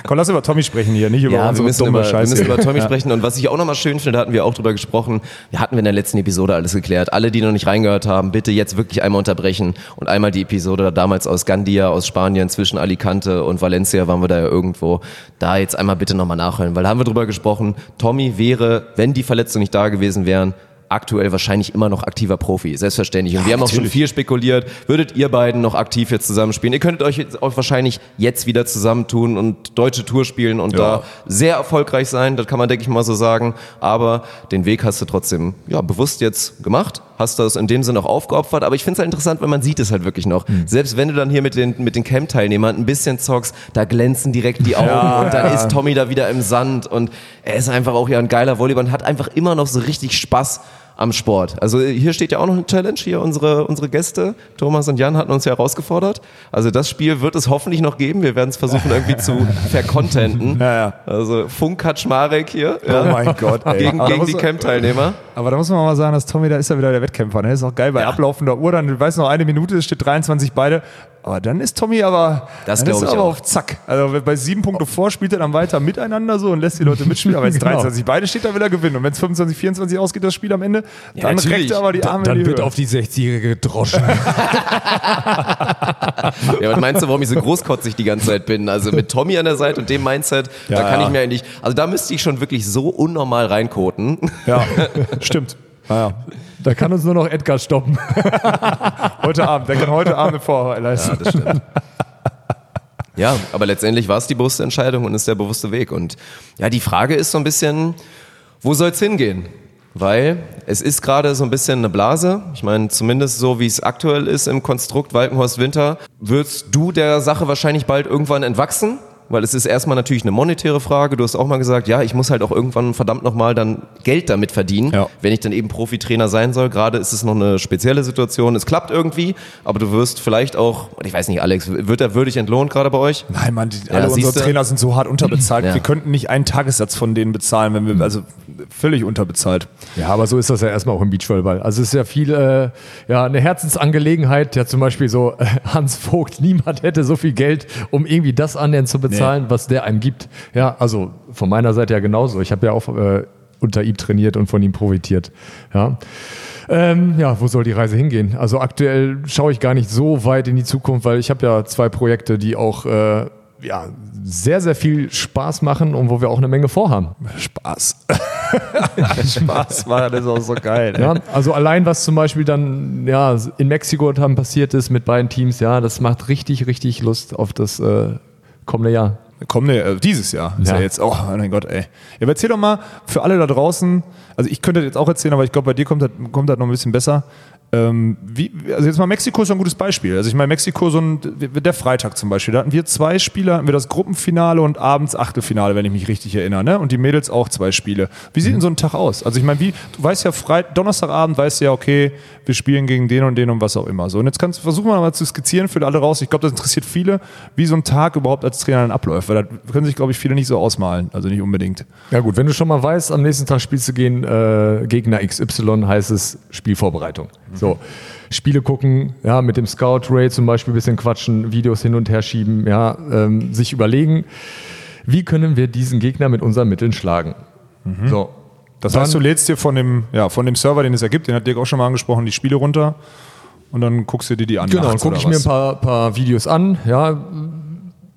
Komm, lass über Tommy sprechen hier, nicht über Ja, wir unsere müssen dumme über, wir müssen über Tommy sprechen. Und was ich auch nochmal schön finde, da hatten wir auch drüber gesprochen, wir hatten wir in der letzten Episode alles geklärt. Alle, die noch nicht reingehört haben, bitte jetzt wirklich einmal unterbrechen und einmal die Episode damals aus Gandia, aus Spanien, zwischen Alicante und Valencia waren wir da ja irgendwo, da jetzt einmal bitte nochmal nachhören, weil da haben wir drüber gesprochen, Tommy wäre, wenn die Verletzungen nicht da gewesen wären, aktuell wahrscheinlich immer noch aktiver Profi, selbstverständlich. Und wir haben auch schon viel spekuliert, würdet ihr beiden noch aktiv jetzt zusammenspielen? Ihr könntet euch jetzt auch wahrscheinlich jetzt wieder zusammentun und deutsche Tour spielen und da sehr erfolgreich sein, das kann man denke ich mal so sagen, aber den Weg hast du trotzdem ja, bewusst jetzt gemacht, hast das in dem Sinne auch aufgeopfert, aber ich finde es halt interessant, weil man sieht es halt wirklich noch. Selbst wenn du dann hier mit den, mit den Camp-Teilnehmern ein bisschen zockst, da glänzen direkt die Augen und dann ist Tommy da wieder im Sand und er ist einfach auch ja ein geiler Volleyball und hat einfach immer noch so richtig Spaß am Sport. Also hier steht ja auch noch eine Challenge. Hier unsere, unsere Gäste, Thomas und Jan, hatten uns ja herausgefordert. Also das Spiel wird es hoffentlich noch geben. Wir werden es versuchen irgendwie zu vercontenten. Ja, ja. Also Funk Kaczmarek hier. Oh mein Gott, ey. Gegen, gegen die Camp-Teilnehmer. Aber da muss man mal sagen, dass Tommy, da ist ja wieder der Wettkämpfer. Ne? Ist auch geil bei ablaufender Uhr. Dann, du weißt noch, eine Minute, es steht 23 beide. Aber dann ist Tommy aber, Das dann ist er aber auch. auf Zack. Also bei sieben Punkte vor spielt er dann weiter miteinander so und lässt die Leute mitspielen. Aber wenn es Genau. 23 beide steht, dann will er gewinnen. Und wenn es 25, 24 ausgeht, das Spiel am Ende, dann natürlich. reckt er aber die Arme Dann in die wird Höhe. auf die 60-Jährige gedroschen. Ja, was meinst du, warum ich so großkotzig die ganze Zeit bin? Also mit Tommy an der Seite und dem Mindset, da Ja, kann ja. ich mir eigentlich, also da müsste ich schon wirklich so unnormal reinkoten. Ja, stimmt. Naja. da kann uns nur noch Edgar stoppen. Heute Abend, der kann heute Abend eine Vorarbeit leisten. das stimmt. Ja, aber letztendlich war es die bewusste Entscheidung und ist der bewusste Weg. Und ja, die Frage ist so ein bisschen, wo soll es hingehen? Weil es ist gerade so ein bisschen eine Blase. Ich meine, zumindest so wie es aktuell ist im Konstrukt Walkenhorst Winter, wirst du der Sache wahrscheinlich bald irgendwann entwachsen. Weil es ist erstmal natürlich eine monetäre Frage. Du hast auch mal gesagt, ja, ich muss halt auch irgendwann verdammt nochmal dann Geld damit verdienen, Ja. wenn ich dann eben Profitrainer sein soll. Gerade ist es noch eine spezielle Situation. Es klappt irgendwie, aber du wirst vielleicht auch, ich weiß nicht, Alex, wird er würdig entlohnt gerade bei euch? Nein, Mann, die, alle unsere? Trainer sind so hart unterbezahlt. Ja. Wir könnten nicht einen Tagessatz von denen bezahlen, wenn wir, also völlig unterbezahlt. Ja, aber so ist das ja erstmal auch im Beachvolleyball. Also es ist ja viel, äh, ja, eine Herzensangelegenheit. Ja, zum Beispiel so äh, Hans Vogt, niemand hätte so viel Geld, um irgendwie das annähernd zu bezahlen, was der einem gibt. Ja, also von meiner Seite ja genauso. Ich habe ja auch äh, unter ihm trainiert und von ihm profitiert. Ja. Ähm, ja, wo soll die Reise hingehen? Also aktuell schaue ich gar nicht so weit in die Zukunft, weil ich habe ja zwei Projekte, die auch äh, ja, sehr, sehr viel Spaß machen und wo wir auch eine Menge vorhaben. Spaß. Spaß war das ist auch so geil. Ja, also allein was zum Beispiel dann ja in Mexiko dann passiert ist mit beiden Teams, ja, das macht richtig, richtig Lust auf das äh, kommende Jahr. Komm, ne, äh, dieses Jahr ist ja. Ja. jetzt, oh mein Gott, ey. Ja, aber erzähl doch mal für alle da draußen, also ich könnte das jetzt auch erzählen, aber ich glaube, bei dir kommt das, kommt das noch ein bisschen besser. Ähm, wie, also jetzt mal Mexiko ist so ein gutes Beispiel. Also ich meine, Mexiko, so ein, der Freitag zum Beispiel, da hatten wir zwei Spiele, hatten wir das Gruppenfinale und abends Achtelfinale, wenn ich mich richtig erinnere, ne? Und die Mädels auch zwei Spiele. Wie sieht denn so ein Tag aus? Also ich meine, wie, du weißt ja, Freit Donnerstagabend weißt du ja, okay, wir spielen gegen den und den und was auch immer. So, und jetzt kannst versuchen wir mal zu skizzieren für alle raus. Ich glaube, das interessiert viele, wie so ein Tag überhaupt als Trainer dann abläuft, weil da können sich, glaube ich, viele nicht so ausmalen. Also nicht unbedingt. Ja gut, wenn du schon mal weißt, am nächsten Tag spielst du gegen äh, Gegner XY, heißt es Spielvorbereitung. So. Spiele gucken, ja, mit dem Scout Ray zum Beispiel ein bisschen quatschen, Videos hin und her schieben, ja, ähm, sich überlegen, wie können wir diesen Gegner mit unseren Mitteln schlagen. So. Das heißt, du lädst dir von dem, ja, von dem Server, den es ergibt, den hat Dirk auch schon mal angesprochen, die Spiele runter und dann guckst du dir die an. Genau, dann gucke ich mir was? ein paar, paar Videos an. Ja,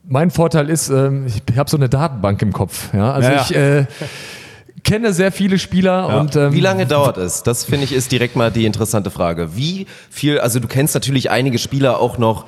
mein Vorteil ist, ähm, ich habe so eine Datenbank im Kopf. Ja, also Ja, ja. ich äh, kenne sehr viele Spieler und ähm, Wie lange dauert es? Das finde ich ist direkt mal die interessante Frage. Wie viel, also du kennst natürlich einige Spieler auch noch,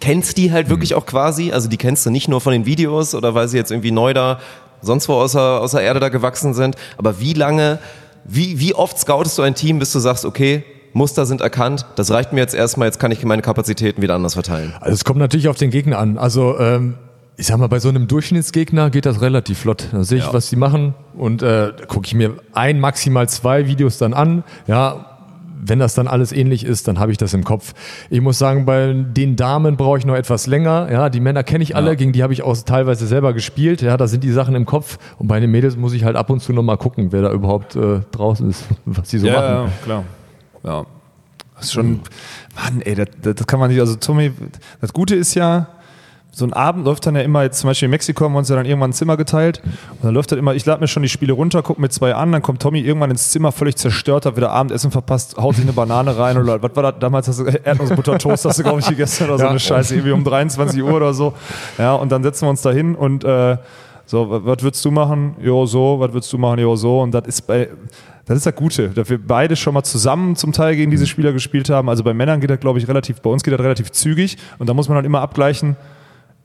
kennst die halt wirklich auch quasi? Also die kennst du nicht nur von den Videos oder weil sie jetzt irgendwie neu da, sonst wo außer, außer Erde da gewachsen sind. Aber wie lange, wie, wie oft scoutest du ein Team, bis du sagst, okay, Muster sind erkannt, das reicht mir jetzt erstmal, jetzt kann ich meine Kapazitäten wieder anders verteilen. Also es kommt natürlich auf den Gegner an. Also ähm, ich sag mal, bei so einem Durchschnittsgegner geht das relativ flott. Da sehe ich, was die machen und äh, gucke ich mir ein, maximal zwei Videos dann an. Ja, wenn das dann alles ähnlich ist, dann habe ich das im Kopf. Ich muss sagen, bei den Damen brauche ich noch etwas länger. Ja, die Männer kenne ich alle, gegen die habe ich auch teilweise selber gespielt. Ja, da sind die Sachen im Kopf. Und bei den Mädels muss ich halt ab und zu noch mal gucken, wer da überhaupt äh, draußen ist, was sie so ja, machen. ja, klar. Ja. Das ist schon, Mann, ey, das, das das kann man nicht, also Tommy, das Gute ist ja, so ein Abend läuft dann ja immer, jetzt zum Beispiel in Mexiko haben wir uns ja dann irgendwann ein Zimmer geteilt. Und dann läuft dann immer, ich lade mir schon die Spiele runter, gucke mir zwei an, dann kommt Tommy irgendwann ins Zimmer völlig zerstört, hat wieder Abendessen verpasst, haut sich eine Banane rein oder was war das, damals hast du Erdnussbutter-Toast hast du glaube ich gegessen oder so eine Scheiße, irgendwie um 23 Uhr oder so, ja und dann setzen wir uns da hin und äh, so, wa- was würdest du machen? Jo, so, was würdest du machen? Jo, so. Und das ist bei, das ist das Gute, dass wir beide schon mal zusammen zum Teil gegen diese Spieler gespielt haben. Also bei Männern geht das, glaube ich, relativ, bei uns geht das relativ zügig. Und da muss man halt immer abgleichen,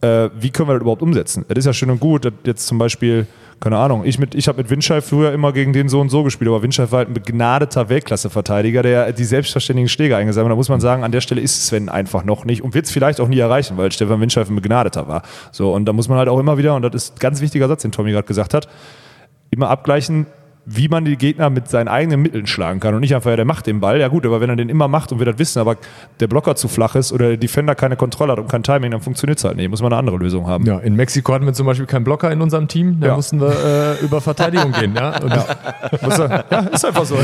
äh, wie können wir das überhaupt umsetzen? Es ist ja schön und gut, dass jetzt zum Beispiel, keine Ahnung, ich, ich habe mit Windscheif früher immer gegen den so und so gespielt, aber Windscheif war halt ein begnadeter Weltklasseverteidiger, der die selbstverständigen Schläge eingesammelt hat. Da muss man sagen, an der Stelle ist Sven einfach noch nicht und wird es vielleicht auch nie erreichen, weil Stefan Windscheif ein begnadeter war. So, und da muss man halt auch immer wieder, und das ist ein ganz wichtiger Satz, den Tommy gerade gesagt hat, immer abgleichen, wie man die Gegner mit seinen eigenen Mitteln schlagen kann und nicht einfach, ja, der macht den Ball, ja gut, aber wenn er den immer macht und wir das wissen, aber der Blocker zu flach ist oder der Defender keine Kontrolle hat und kein Timing, dann funktioniert es halt nicht. Muss man eine andere Lösung haben. Ja, in Mexiko hatten wir zum Beispiel keinen Blocker in unserem Team, da Ja. mussten wir äh, über Verteidigung gehen. Ja? Er, ja, ist einfach so.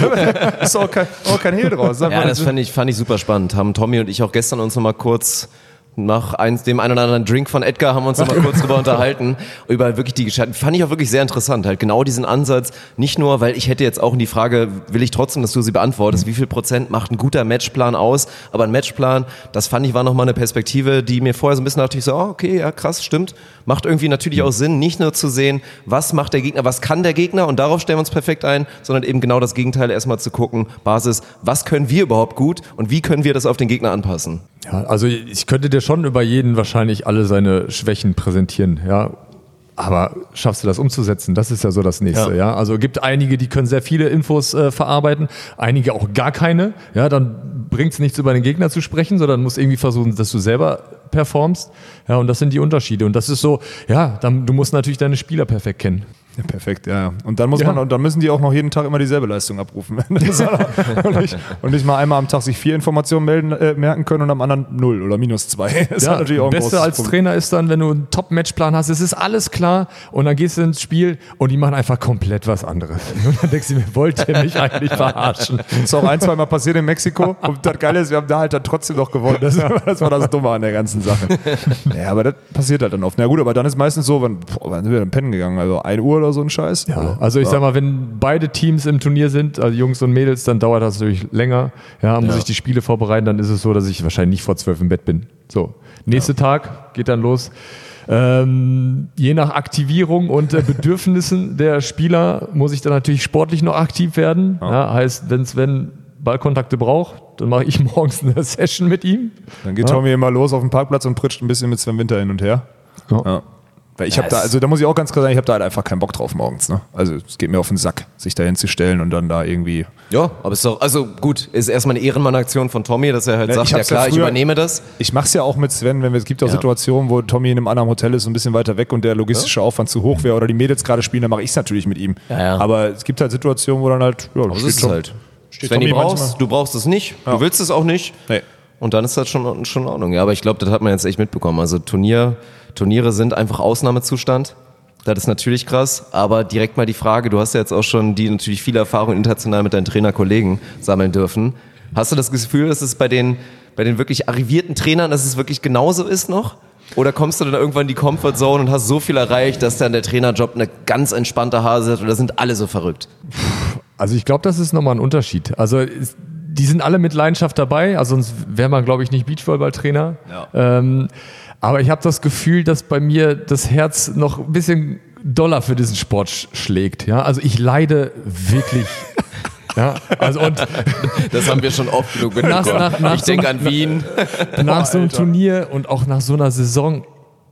ist auch kein, auch kein Hehl draus. Ja, das fand ich, fand ich super spannend. Haben Tommy und ich auch gestern uns noch mal kurz nach eins, dem einen oder anderen Drink von Edgar haben wir uns noch mal kurz drüber unterhalten. Über wirklich die Geschichte. Fand ich auch wirklich sehr interessant. Halt genau diesen Ansatz. Nicht nur, weil ich hätte jetzt auch in die Frage, will ich trotzdem, dass du sie beantwortest, wie viel Prozent macht ein guter Matchplan aus? Aber ein Matchplan, das fand ich war noch mal eine Perspektive, die mir vorher so ein bisschen dachte ich so, oh, okay, ja, krass, stimmt. Macht irgendwie natürlich auch Sinn, nicht nur zu sehen, was macht der Gegner, was kann der Gegner und darauf stellen wir uns perfekt ein, sondern eben genau das Gegenteil erstmal zu gucken, Basis, was können wir überhaupt gut und wie können wir das auf den Gegner anpassen? Ja, also ich könnte dir schon über jeden wahrscheinlich alle seine Schwächen präsentieren, ja. Aber schaffst du das umzusetzen? Das ist ja so das nächste, Ja. ja. Also gibt einige, die können sehr viele Infos äh, verarbeiten, einige auch gar keine. Ja, dann bringt es nichts über den Gegner zu sprechen, sondern musst irgendwie versuchen, dass du selber performst. Ja, und das sind die Unterschiede. Und das ist so, ja, dann, du musst natürlich deine Spieler perfekt kennen. Ja, perfekt, ja. Und dann muss Ja. man, und dann müssen die auch noch jeden Tag immer dieselbe Leistung abrufen. Und, nicht, und nicht mal einmal am Tag sich vier Informationen melden, äh, merken können und am anderen null oder minus zwei. Das ist halt natürlich auch ein Beste als Problem. Trainer ist dann, wenn du einen Top-Matchplan hast, es ist alles klar und dann gehst du ins Spiel und die machen einfach komplett was anderes. Und dann denkst du mir, wollt ihr mich eigentlich verarschen? Das ist auch ein, zwei Mal passiert in Mexiko. Und das Geile ist, wir haben da halt dann trotzdem noch gewonnen. Das, das war das Dumme an der ganzen Sache. Ja, aber das passiert halt dann oft. Na gut, aber dann ist meistens so, wann, boah, wann sind wir dann pennen gegangen? Also 1 Uhr oder so ein Scheiß? Ja, also ich sag mal, wenn beide Teams im Turnier sind, also Jungs und Mädels, dann dauert das natürlich länger. Ja, muss ich die Spiele vorbereiten, dann ist es so, dass ich wahrscheinlich nicht vor zwölf im Bett bin. So, nächster Tag geht dann los. Ähm, je nach Aktivierung und äh, Bedürfnissen der Spieler muss ich dann natürlich sportlich noch aktiv werden. Ja. heißt, wenn Ballkontakte braucht, dann mache ich morgens eine Session mit ihm. Dann geht Tommy immer los auf den Parkplatz und pritscht ein bisschen mit Sven Winter hin und her. Ja. Weil ich habe da, also da muss ich auch ganz klar sagen, ich habe da halt einfach keinen Bock drauf morgens. Ne? Also es geht mir auf den Sack, sich da hinzustellen und dann da irgendwie. Ja, aber ist doch, also gut, ist erstmal eine Ehrenmann-Aktion von Tommy, dass er halt Ja, sagt, ich ja hab's ja klar, ich früher- übernehme das. Ich mache es ja auch mit Sven, wenn wir, es gibt auch Ja. Situationen, wo Tommy in einem anderen Hotel ist, so ein bisschen weiter weg und der logistische Aufwand zu hoch wäre oder die Mädels gerade spielen, dann mache ich es natürlich mit ihm. Ja, ja. Aber es gibt halt Situationen, wo dann halt, ja, so ist es Tom- halt. steht Wenn du Tommy brauchst, manchmal- du brauchst es nicht, du willst es auch nicht. Nee. Und dann ist das schon, schon in Ordnung. Ja, aber ich glaube, das hat man jetzt echt mitbekommen. Also Turnier, Turniere sind einfach Ausnahmezustand. Das ist natürlich krass, aber direkt mal die Frage, du hast ja jetzt auch schon die natürlich viele Erfahrungen international mit deinen Trainerkollegen sammeln dürfen. Hast du das Gefühl, dass es bei den, bei den wirklich arrivierten Trainern, dass es wirklich genauso ist noch? Oder kommst du dann irgendwann in die Comfortzone und hast so viel erreicht, dass dann der Trainerjob eine ganz entspannte Hase ist oder sind alle so verrückt? Also ich glaube, das ist nochmal ein Unterschied. Also die sind alle mit Leidenschaft dabei, also sonst wäre man, glaube ich, nicht Beachvolleyball-Trainer. Ähm, aber ich habe das Gefühl, dass bei mir das Herz noch ein bisschen doller für diesen Sport sch schlägt. Ja? Also ich leide wirklich. ja, also und Das haben wir schon oft genug Nach- nach- nach ich so- denke an Wien. nach so einem Turnier und auch nach so einer Saison,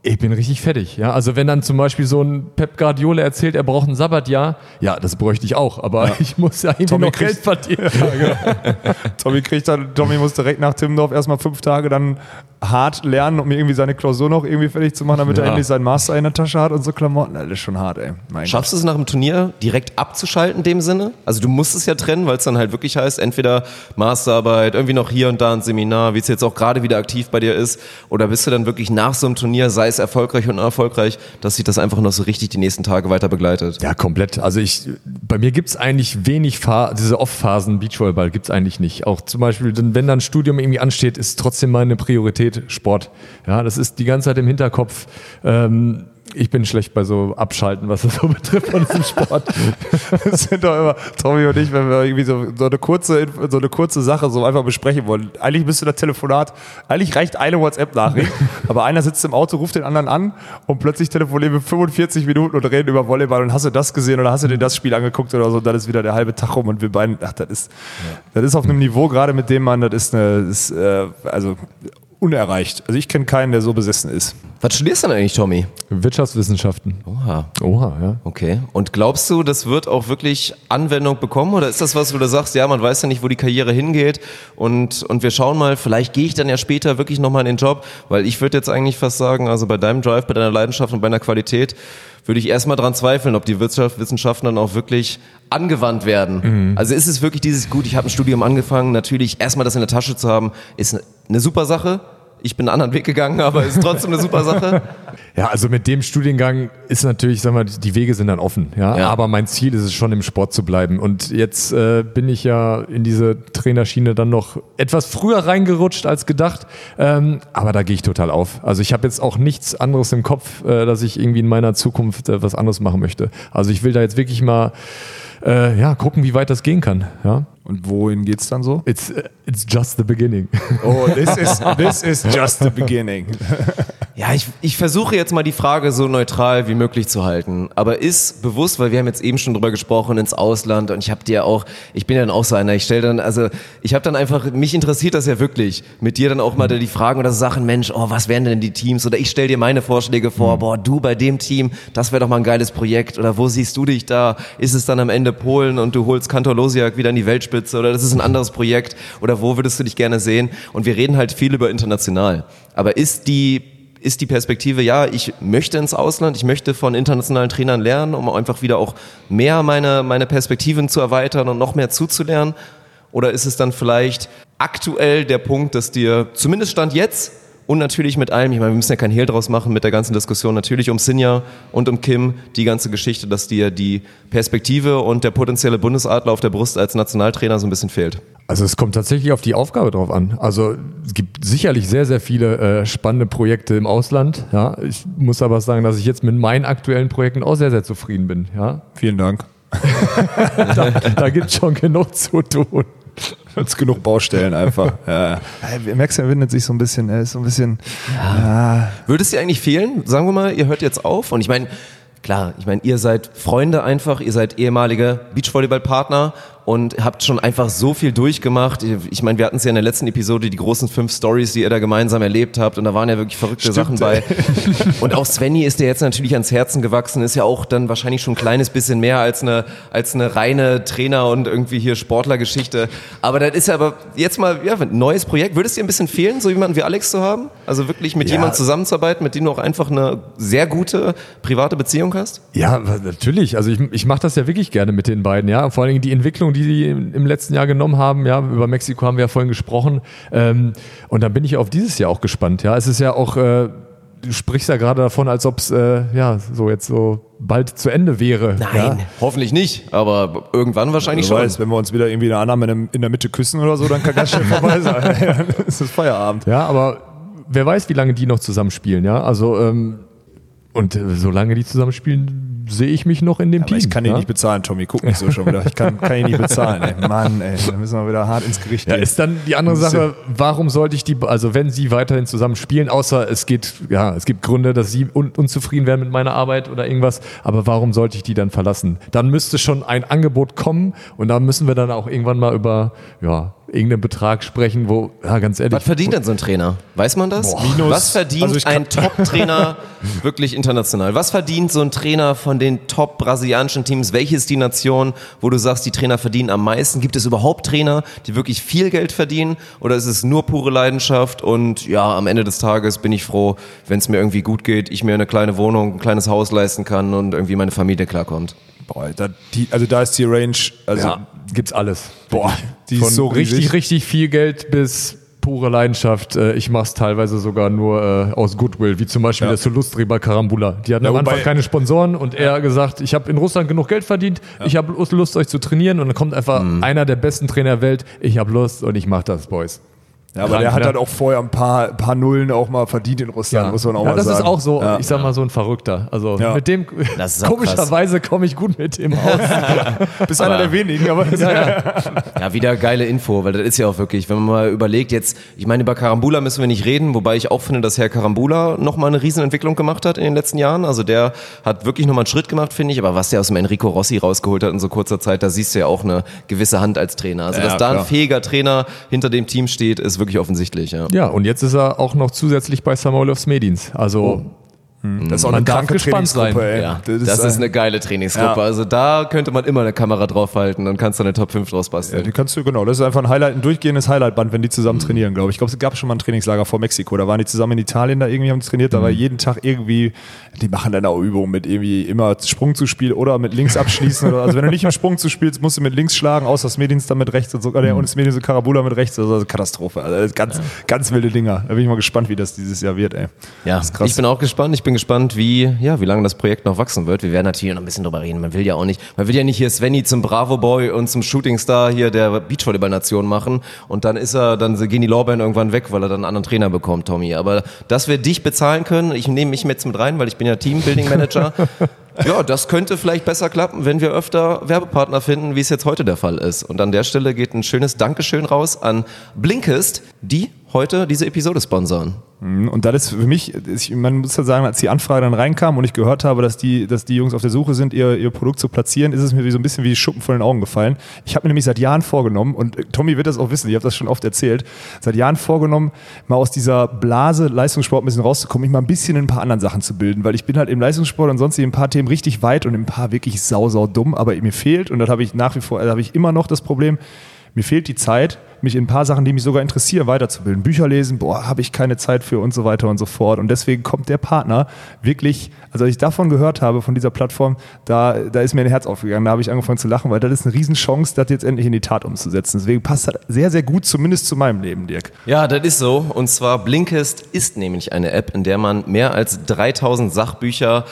ich bin richtig fertig. Ja, also wenn dann zum Beispiel so ein Pep Guardiola erzählt, er braucht ein Sabbatjahr, ja, das bräuchte ich auch, aber ich muss ja irgendwie Tommy noch Geld kriegt- verdienen. Tommy kriegt dann, Tommy muss direkt nach Timmendorf erstmal fünf Tage dann hart lernen, um irgendwie seine Klausur noch irgendwie fertig zu machen, damit er Ja. endlich seinen Master in der Tasche hat und so Klamotten. Das ist schon hart, ey. Mein Schaffst du es nach dem Turnier direkt abzuschalten in dem Sinne? Also du musst es ja trennen, weil es dann halt wirklich heißt, entweder Masterarbeit, irgendwie noch hier und da ein Seminar, wie es jetzt auch gerade wieder aktiv bei dir ist, oder bist du dann wirklich nach so einem Turnier, sei es erfolgreich und unerfolgreich, dass sich das einfach noch so richtig die nächsten Tage weiter begleitet? Ja, komplett. Also ich, bei mir gibt's eigentlich wenig Pha diese Off-Phasen Beachvolleyball gibt's eigentlich nicht. Auch zum Beispiel, wenn dann ein Studium irgendwie ansteht, ist trotzdem meine Priorität Sport. Ja, das ist die ganze Zeit im Hinterkopf. Ähm, ich bin schlecht bei so Abschalten, was das so betrifft von diesem Sport. Das sind doch immer, Tommy und ich, wenn wir irgendwie so, so, eine kurze, so eine kurze Sache so einfach besprechen wollen. Eigentlich müsste das Telefonat, eigentlich reicht eine WhatsApp-Nachricht, aber einer sitzt im Auto, ruft den anderen an und plötzlich telefonieren wir 45 Minuten und reden über Volleyball und hast du das gesehen oder hast du dir das Spiel angeguckt oder so und dann ist wieder der halbe Tag rum und wir beiden, ach, das ist, das ist auf einem Niveau gerade mit dem Mann, das ist eine, das ist, äh, also unerreicht. Also ich kenne keinen, der so besessen ist. Was studierst du denn eigentlich, Tommy? Wirtschaftswissenschaften. Oha. Oha, ja. Okay. Und glaubst du, das wird auch wirklich Anwendung bekommen? Oder ist das was, wo du sagst, ja, man weiß ja nicht, wo die Karriere hingeht und, und wir schauen mal, vielleicht gehe ich dann ja später wirklich nochmal in den Job? Weil ich würde jetzt eigentlich fast sagen, also bei deinem Drive, bei deiner Leidenschaft und bei deiner Qualität, würde ich erstmal dran zweifeln, ob die Wirtschaftswissenschaften dann auch wirklich angewandt werden. Also ist es wirklich dieses, gut, ich habe ein Studium angefangen, natürlich erstmal das in der Tasche zu haben, ist eine, super Sache. Ich bin einen anderen Weg gegangen, aber ist trotzdem eine super Sache. Ja, also mit dem Studiengang ist natürlich, sag mal, die Wege sind dann offen. Ja? Ja. Aber mein Ziel ist es schon, im Sport zu bleiben. Und jetzt äh, bin ich ja in diese Trainerschiene dann noch etwas früher reingerutscht als gedacht. Ähm, aber da gehe ich total auf. Also ich habe jetzt auch nichts anderes im Kopf, äh, dass ich irgendwie in meiner Zukunft äh, was anderes machen möchte. Also ich will da jetzt wirklich mal äh, ja, gucken, wie weit das gehen kann. Ja? Und wohin geht's dann so? It's, äh, it's just the beginning. Oh, this is, this is just the beginning. Ja, ich, ich versuche jetzt mal die Frage so neutral wie möglich zu halten. Aber ist bewusst, weil wir haben jetzt eben schon drüber gesprochen, ins Ausland und ich habe dir auch, ich bin ja dann auch so einer, ich stelle dann, also ich habe dann einfach, mich interessiert das ja wirklich, mit dir dann auch mal die Fragen oder Sachen, Mensch, oh, was wären denn die Teams? Oder ich stelle dir meine Vorschläge vor, boah, du bei dem Team, das wäre doch mal ein geiles Projekt. Oder wo siehst du dich da? Ist es dann am Ende Polen und du holst Kantor Losiak wieder in die Weltspitze? Oder das ist ein anderes Projekt? Oder wo würdest du dich gerne sehen? Und wir reden halt viel über international. Aber ist die ist die Perspektive, ja, ich möchte ins Ausland, ich möchte von internationalen Trainern lernen, um einfach wieder auch mehr meine, meine Perspektiven zu erweitern und noch mehr zuzulernen? Oder ist es dann vielleicht aktuell der Punkt, dass dir, zumindest Stand jetzt, und natürlich mit allem, ich meine, wir müssen ja kein Hehl draus machen mit der ganzen Diskussion, natürlich um Sinja und um Kim, die ganze Geschichte, dass dir die Perspektive und der potenzielle Bundesadler auf der Brust als Nationaltrainer so ein bisschen fehlt? Also es kommt tatsächlich auf die Aufgabe drauf an. Also es gibt sicherlich sehr, sehr viele äh, spannende Projekte im Ausland. Ja, ich muss aber sagen, dass ich jetzt mit meinen aktuellen Projekten auch sehr, sehr zufrieden bin. Ja, Vielen Dank. da, da gibt es schon genug zu tun. Jetzt genug Baustellen einfach. ja. ja. Merkst, er windet sich so ein bisschen, er ist so ein bisschen. Würde es dir eigentlich fehlen? Sagen wir mal, ihr hört jetzt auf und ich meine, klar, ich meine, ihr seid Freunde einfach, ihr seid ehemalige Beachvolleyball-Partner und habt schon einfach so viel durchgemacht. Ich meine, wir hatten es ja in der letzten Episode, die großen fünf Stories, die ihr da gemeinsam erlebt habt und da waren ja wirklich verrückte Sachen bei. Und auch Svenny ist dir jetzt natürlich ans Herzen gewachsen, ist ja auch dann wahrscheinlich schon ein kleines bisschen mehr als eine, als eine reine Trainer- und irgendwie hier Sportlergeschichte. Aber das ist ja aber jetzt mal ja, ein neues Projekt. Würde es dir ein bisschen fehlen, so jemanden wie Alex zu haben? Also wirklich mit Ja. jemandem zusammenzuarbeiten, mit dem du auch einfach eine sehr gute private Beziehung hast? Ja, natürlich. Also ich, ich mache das ja wirklich gerne mit den beiden. Ja, vor allen Dingen die Entwicklung, die sie im letzten Jahr genommen haben. Ja, über Mexiko haben wir ja vorhin gesprochen. Ähm, und dann bin ich auf dieses Jahr auch gespannt. Ja, es ist ja auch. Äh, Du sprichst ja gerade davon, als ob es äh, ja so jetzt so bald zu Ende wäre. Ja? hoffentlich nicht, aber irgendwann wahrscheinlich Du schon. weißt, wenn wir uns wieder irgendwie eine Annahme in, der Mitte küssen oder so, dann kann ganz schnell vorbei sein. Dann ist es Feierabend. Ja, aber wer weiß, wie lange die noch zusammenspielen, ja? Also, ähm, und äh, solange die zusammenspielen, sehe ich mich noch in dem Aber Team. ich kann ihn ja? nicht bezahlen, Tommy. Guck nicht so schon wieder. Ich kann, kann ihn nicht bezahlen. Ey. Mann, ey. Da müssen wir wieder hart ins Gericht Ja, gehen. ist dann die andere. Sache, warum sollte ich die, also wenn sie weiterhin zusammen spielen, außer es geht, ja, es gibt Gründe, dass sie un unzufrieden werden mit meiner Arbeit oder irgendwas, aber warum sollte ich die dann verlassen? Dann müsste schon ein Angebot kommen und da müssen wir dann auch irgendwann mal über, ja, irgendeinen Betrag sprechen, wo, ja, ganz ehrlich. Was verdient denn so ein Trainer? Weiß man das? Minus- Was verdient also ein Top-Trainer wirklich international? Was verdient so ein Trainer von den top-brasilianischen Teams? Welche ist die Nation, wo du sagst, die Trainer verdienen am meisten? Gibt es überhaupt Trainer, die wirklich viel Geld verdienen? Oder ist es nur pure Leidenschaft? Und ja, am Ende des Tages bin ich froh, wenn es mir irgendwie gut geht, ich mir eine kleine Wohnung, ein kleines Haus leisten kann und irgendwie meine Familie klarkommt. Boah, da, die, also da ist die Range, also ja, gibt's alles. boah, die Von ist so richtig, richtig viel Geld bis pure Leidenschaft. Äh, Ich mache es teilweise sogar nur äh, aus Goodwill, wie zum Beispiel Ja. der Solustri bei Karambula. Die hatten Ja, am Anfang keine Sponsoren und er hat gesagt, ich habe in Russland genug Geld verdient, ich habe Lust, Lust, euch zu trainieren und dann kommt einfach Mhm. einer der besten Trainer der Welt, ich habe Lust und ich mache das, Boys. Ja, aber Krank, der hat ne? halt auch vorher ein paar, paar Nullen auch mal verdient in Russland, muss man auch ja, mal das sagen. ist auch so, Ja. ich sag mal, so ein Verrückter. Also Ja. mit dem, Das komischerweise komme ich gut mit ihm aus. Bist einer der wenigen, aber Ja, wieder geile Info, weil das ist ja auch wirklich, wenn man mal überlegt, jetzt, ich meine, über Karambula müssen wir nicht reden, wobei ich auch finde, dass Herr Karambula nochmal eine Riesenentwicklung gemacht hat in den letzten Jahren. Also der hat wirklich nochmal einen Schritt gemacht, finde ich, aber was der aus dem Enrico Rossi rausgeholt hat in so kurzer Zeit, da siehst du ja auch eine gewisse Hand als Trainer. Also, Ja, dass da ein fähiger Trainer hinter dem Team steht, ist wirklich offensichtlich, ja. Ja, und jetzt ist er auch noch zusätzlich bei Samoilovs Medins. Also Das ist auch Man eine darf kranke gespannt sein. Trainingsgruppe, ey. Ja, das, ist, ein- eine geile Trainingsgruppe. Ja. Also da könnte man immer eine Kamera draufhalten und kannst dann eine Top 5 draus Ja, basteln. die kannst du, genau, das ist einfach ein Highlight, ein durchgehendes Highlightband, wenn die zusammen trainieren, glaube ich. Ich glaube, es gab schon mal ein Trainingslager vor Mexiko, da waren die zusammen in Italien, da irgendwie haben die trainiert, da war jeden Tag irgendwie, die machen dann auch Übungen mit irgendwie immer Sprung zu spielen oder mit links abschließen. oder, also wenn du nicht im Sprung zu spielst, musst du mit links schlagen, außer das Medienst dann mit rechts und so, oder, und das Medienst und Karabula mit rechts, also, Katastrophe. Also das ist ganz, ganz wilde Dinger. Da bin ich mal gespannt, wie das dieses Jahr wird, ey. Ja, das ist krass. ich bin auch gespannt. Ich bin gespannt, wie, ja, wie lange das Projekt noch wachsen wird. Wir werden natürlich noch ein bisschen drüber reden. Man will ja auch nicht, man will ja nicht hier Svenny zum Bravo Boy und zum Shooting Star hier der Beachvolleyball-Nation machen und dann ist er, dann gehen die Lorbeeren irgendwann weg, weil er dann einen anderen Trainer bekommt, Tommy. Aber dass wir dich bezahlen können, ich nehme mich jetzt mit rein, weil ich bin ja Teambuilding Manager. Ja, das könnte vielleicht besser klappen, wenn wir öfter Werbepartner finden, wie es jetzt heute der Fall ist. Und an der Stelle geht ein schönes Dankeschön raus an Blinkist, die heute diese Episode sponsern. Und das ist für mich, ich, man muss ja sagen, als die Anfrage dann reinkam und ich gehört habe, dass die, dass die Jungs auf der Suche sind, ihr, ihr Produkt zu platzieren, ist es mir so ein bisschen wie Schuppen von den Augen gefallen. Ich habe mir nämlich seit Jahren vorgenommen, und Tommy wird das auch wissen, ich habe das schon oft erzählt, seit Jahren vorgenommen, mal aus dieser Blase Leistungssport ein bisschen rauszukommen, mich mal ein bisschen in ein paar anderen Sachen zu bilden, weil ich bin halt im Leistungssport und sonst in ein paar Themen richtig weit und in ein paar wirklich sau, sau dumm, aber mir fehlt, und das habe ich nach wie vor, da habe ich immer noch das Problem, mir fehlt die Zeit, mich in ein paar Sachen, die mich sogar interessieren, weiterzubilden. Bücher lesen, boah, habe ich keine Zeit für und so weiter und so fort. Und deswegen kommt der Partner wirklich, also als ich davon gehört habe, von dieser Plattform, da, da ist mir ein Herz aufgegangen. Da habe ich angefangen zu lachen, weil das ist eine Riesenchance, das jetzt endlich in die Tat umzusetzen. Deswegen passt das sehr, sehr gut, zumindest zu meinem Leben, Dirk. Ja, das ist so. Und zwar Blinkist ist nämlich eine App, in der man mehr als 3000 Sachbücher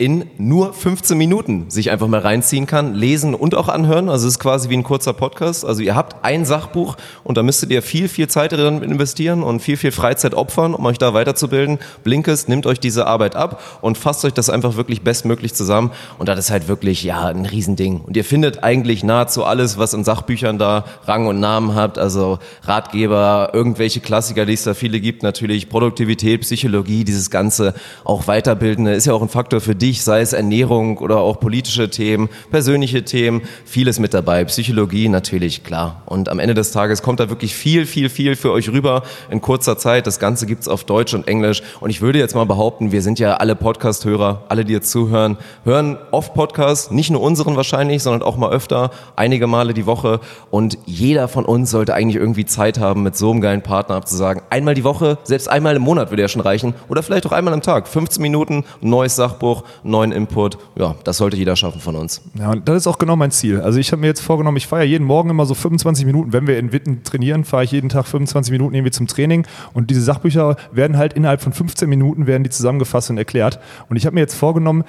in nur 15 Minuten sich einfach mal reinziehen kann, lesen und auch anhören. Also es ist quasi wie ein kurzer Podcast. Also ihr habt ein Sachbuch und da müsstet ihr viel, viel Zeit drin investieren und viel, viel Freizeit opfern, um euch da weiterzubilden. Blinkist nimmt euch diese Arbeit ab und fasst euch das einfach wirklich bestmöglich zusammen. Und das ist halt wirklich, ja, ein Riesending. Und ihr findet eigentlich nahezu alles, was in Sachbüchern da Rang und Namen habt. Also Ratgeber, irgendwelche Klassiker, die es da viele gibt, natürlich Produktivität, Psychologie, dieses ganze auch Weiterbildende ist ja auch ein Faktor für dich, sei es Ernährung oder auch politische Themen, persönliche Themen, vieles mit dabei. Psychologie natürlich, klar. Und am Ende des Tages kommt da wirklich viel, viel, viel für euch rüber in kurzer Zeit. Das Ganze gibt's auf Deutsch und Englisch. Und ich würde jetzt mal behaupten, wir sind ja alle Podcast-Hörer, alle, die jetzt zuhören, hören oft Podcasts, nicht nur unseren wahrscheinlich, sondern auch mal öfter, einige Male die Woche. Und jeder von uns sollte eigentlich irgendwie Zeit haben, mit so einem geilen Partner abzusagen. Einmal die Woche, selbst einmal im Monat würde ja schon reichen. Oder vielleicht auch einmal am Tag. 15 Minuten, neues Sachbuch, neuen Input. Ja, das sollte jeder schaffen von uns. Ja, und das ist auch genau mein Ziel. Also ich habe mir jetzt vorgenommen, ich fahre ja jeden Morgen immer so 25 Minuten, wenn wir in Witten trainieren, fahre ich jeden Tag 25 Minuten irgendwie zum Training und diese Sachbücher werden halt innerhalb von 15 Minuten werden die zusammengefasst und erklärt. Und ich habe mir jetzt vorgenommen,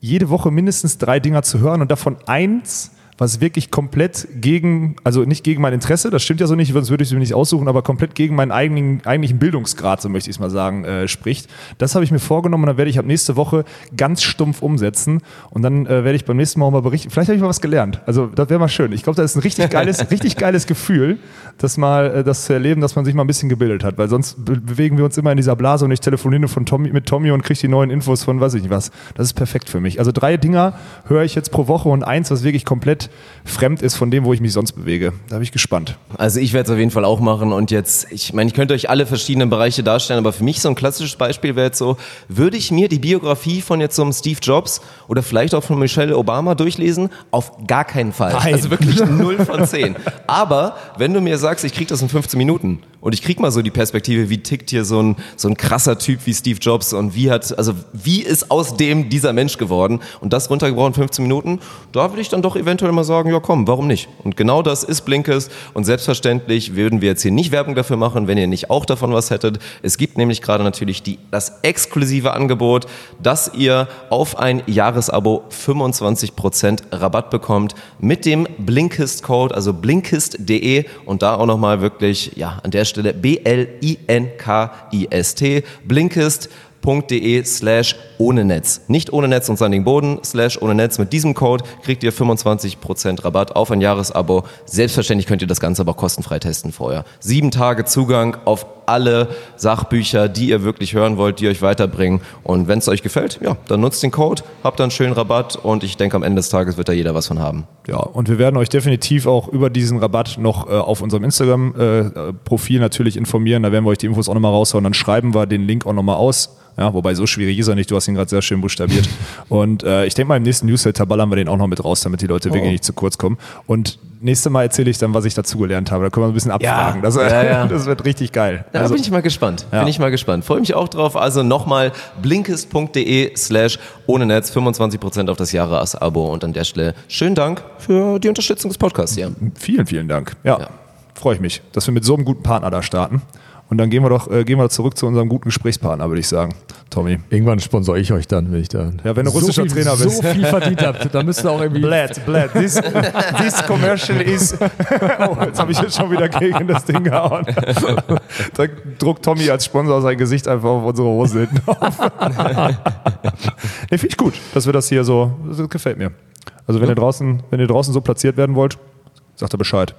jede Woche mindestens drei Dinger zu hören und davon eins was wirklich komplett gegen, also nicht gegen mein Interesse, das stimmt ja so nicht, sonst würde ich es mir nicht aussuchen, aber komplett gegen meinen eigenen, eigentlichen Bildungsgrad, so möchte ich es mal sagen, äh, spricht. Das habe ich mir vorgenommen und dann werde ich ab nächste Woche ganz stumpf umsetzen und dann äh, werde ich beim nächsten Mal auch mal berichten. Vielleicht habe ich mal was gelernt. Also das wäre mal schön. Ich glaube, das ist ein richtig geiles, richtig geiles Gefühl, das mal, äh, das zu erleben, dass man sich mal ein bisschen gebildet hat, weil sonst be bewegen wir uns immer in dieser Blase und ich telefoniere von Tommy, mit Tommy und kriege die neuen Infos von weiß ich nicht was. Das ist perfekt für mich. Also drei Dinger höre ich jetzt pro Woche und eins, was wirklich komplett fremd ist von dem, wo ich mich sonst bewege. Da bin ich gespannt. Also ich werde es auf jeden Fall auch machen und jetzt, ich meine, ich könnte euch alle verschiedenen Bereiche darstellen, aber für mich so ein klassisches Beispiel wäre jetzt so, würde ich mir die Biografie von jetzt so einem Steve Jobs oder vielleicht auch von Michelle Obama durchlesen? Auf gar keinen Fall. Nein. Also wirklich 0 von 10. Aber wenn du mir sagst, ich krieg das in 15 Minuten und ich krieg mal so die Perspektive, wie tickt hier so ein, so ein krasser Typ wie Steve Jobs und wie hat, also wie ist aus dem dieser Mensch geworden und das runtergebrochen in 15 Minuten, da würde ich dann doch eventuell mal sagen, ja komm, warum nicht? Und genau das ist Blinkist und selbstverständlich würden wir jetzt hier nicht Werbung dafür machen, wenn ihr nicht auch davon was hättet. Es gibt nämlich gerade natürlich die, das exklusive Angebot, dass ihr auf ein Jahresabo 25% Rabatt bekommt mit dem Blinkist-Code, also blinkist.de und da auch nochmal wirklich, ja, an der Stelle B-L-I-N-K-I-S-T, Blinkist de slash ohne Netz. Nicht ohne Netz und sandigen Boden, slash ohne Netz. Mit diesem Code kriegt ihr 25% Rabatt auf ein Jahresabo. Selbstverständlich könnt ihr das Ganze aber kostenfrei testen vorher. Sieben Tage Zugang auf alle Sachbücher, die ihr wirklich hören wollt, die euch weiterbringen. Und wenn es euch gefällt, ja, dann nutzt den Code, habt dann einen schönen Rabatt und ich denke, am Ende des Tages wird da jeder was von haben. Ja, und wir werden euch definitiv auch über diesen Rabatt noch äh, auf unserem Instagram-Profil natürlich informieren. Da werden wir euch die Infos auch nochmal raushauen. Dann schreiben wir den Link auch nochmal aus. Ja, wobei so schwierig ist er nicht. Du hast ihn gerade sehr schön buchstabiert. und äh, ich denke mal, im nächsten Newsletter ballern wir den auch noch mit raus, damit die Leute wirklich nicht zu kurz kommen. Und nächste Mal erzähle ich dann, was ich dazugelernt habe. Da können wir ein bisschen abfragen. das, ja, ja. das wird richtig geil. Da Also, bin ich mal gespannt. Ja. Bin ich mal gespannt. Freue mich auch drauf. Also nochmal blinkist.de slash ohne Netz 25% auf das Jahresabo. Und an der Stelle schönen Dank für die Unterstützung des Podcasts hier. vielen, vielen Dank. Ja, Ja. freue ich mich, dass wir mit so einem guten Partner da starten. Und dann gehen wir doch äh, gehen wir zurück zu unserem guten Gesprächspartner, würde ich sagen. Tommy. Irgendwann sponsor ich euch dann, wenn ich da Ja, wenn du russischer so viel, Trainer bist. so viel verdient habt, dann müsst ihr auch irgendwie Blad, Blad, this, this commercial is. Oh, jetzt habe ich jetzt schon wieder gegen das Ding gehauen. Da druckt Tommy als Sponsor sein Gesicht einfach auf unsere Hose hinten auf. nee, finde ich gut, dass wir das hier so, das gefällt mir. Also wenn ihr draußen, wenn ihr draußen so platziert werden wollt, sagt er Bescheid.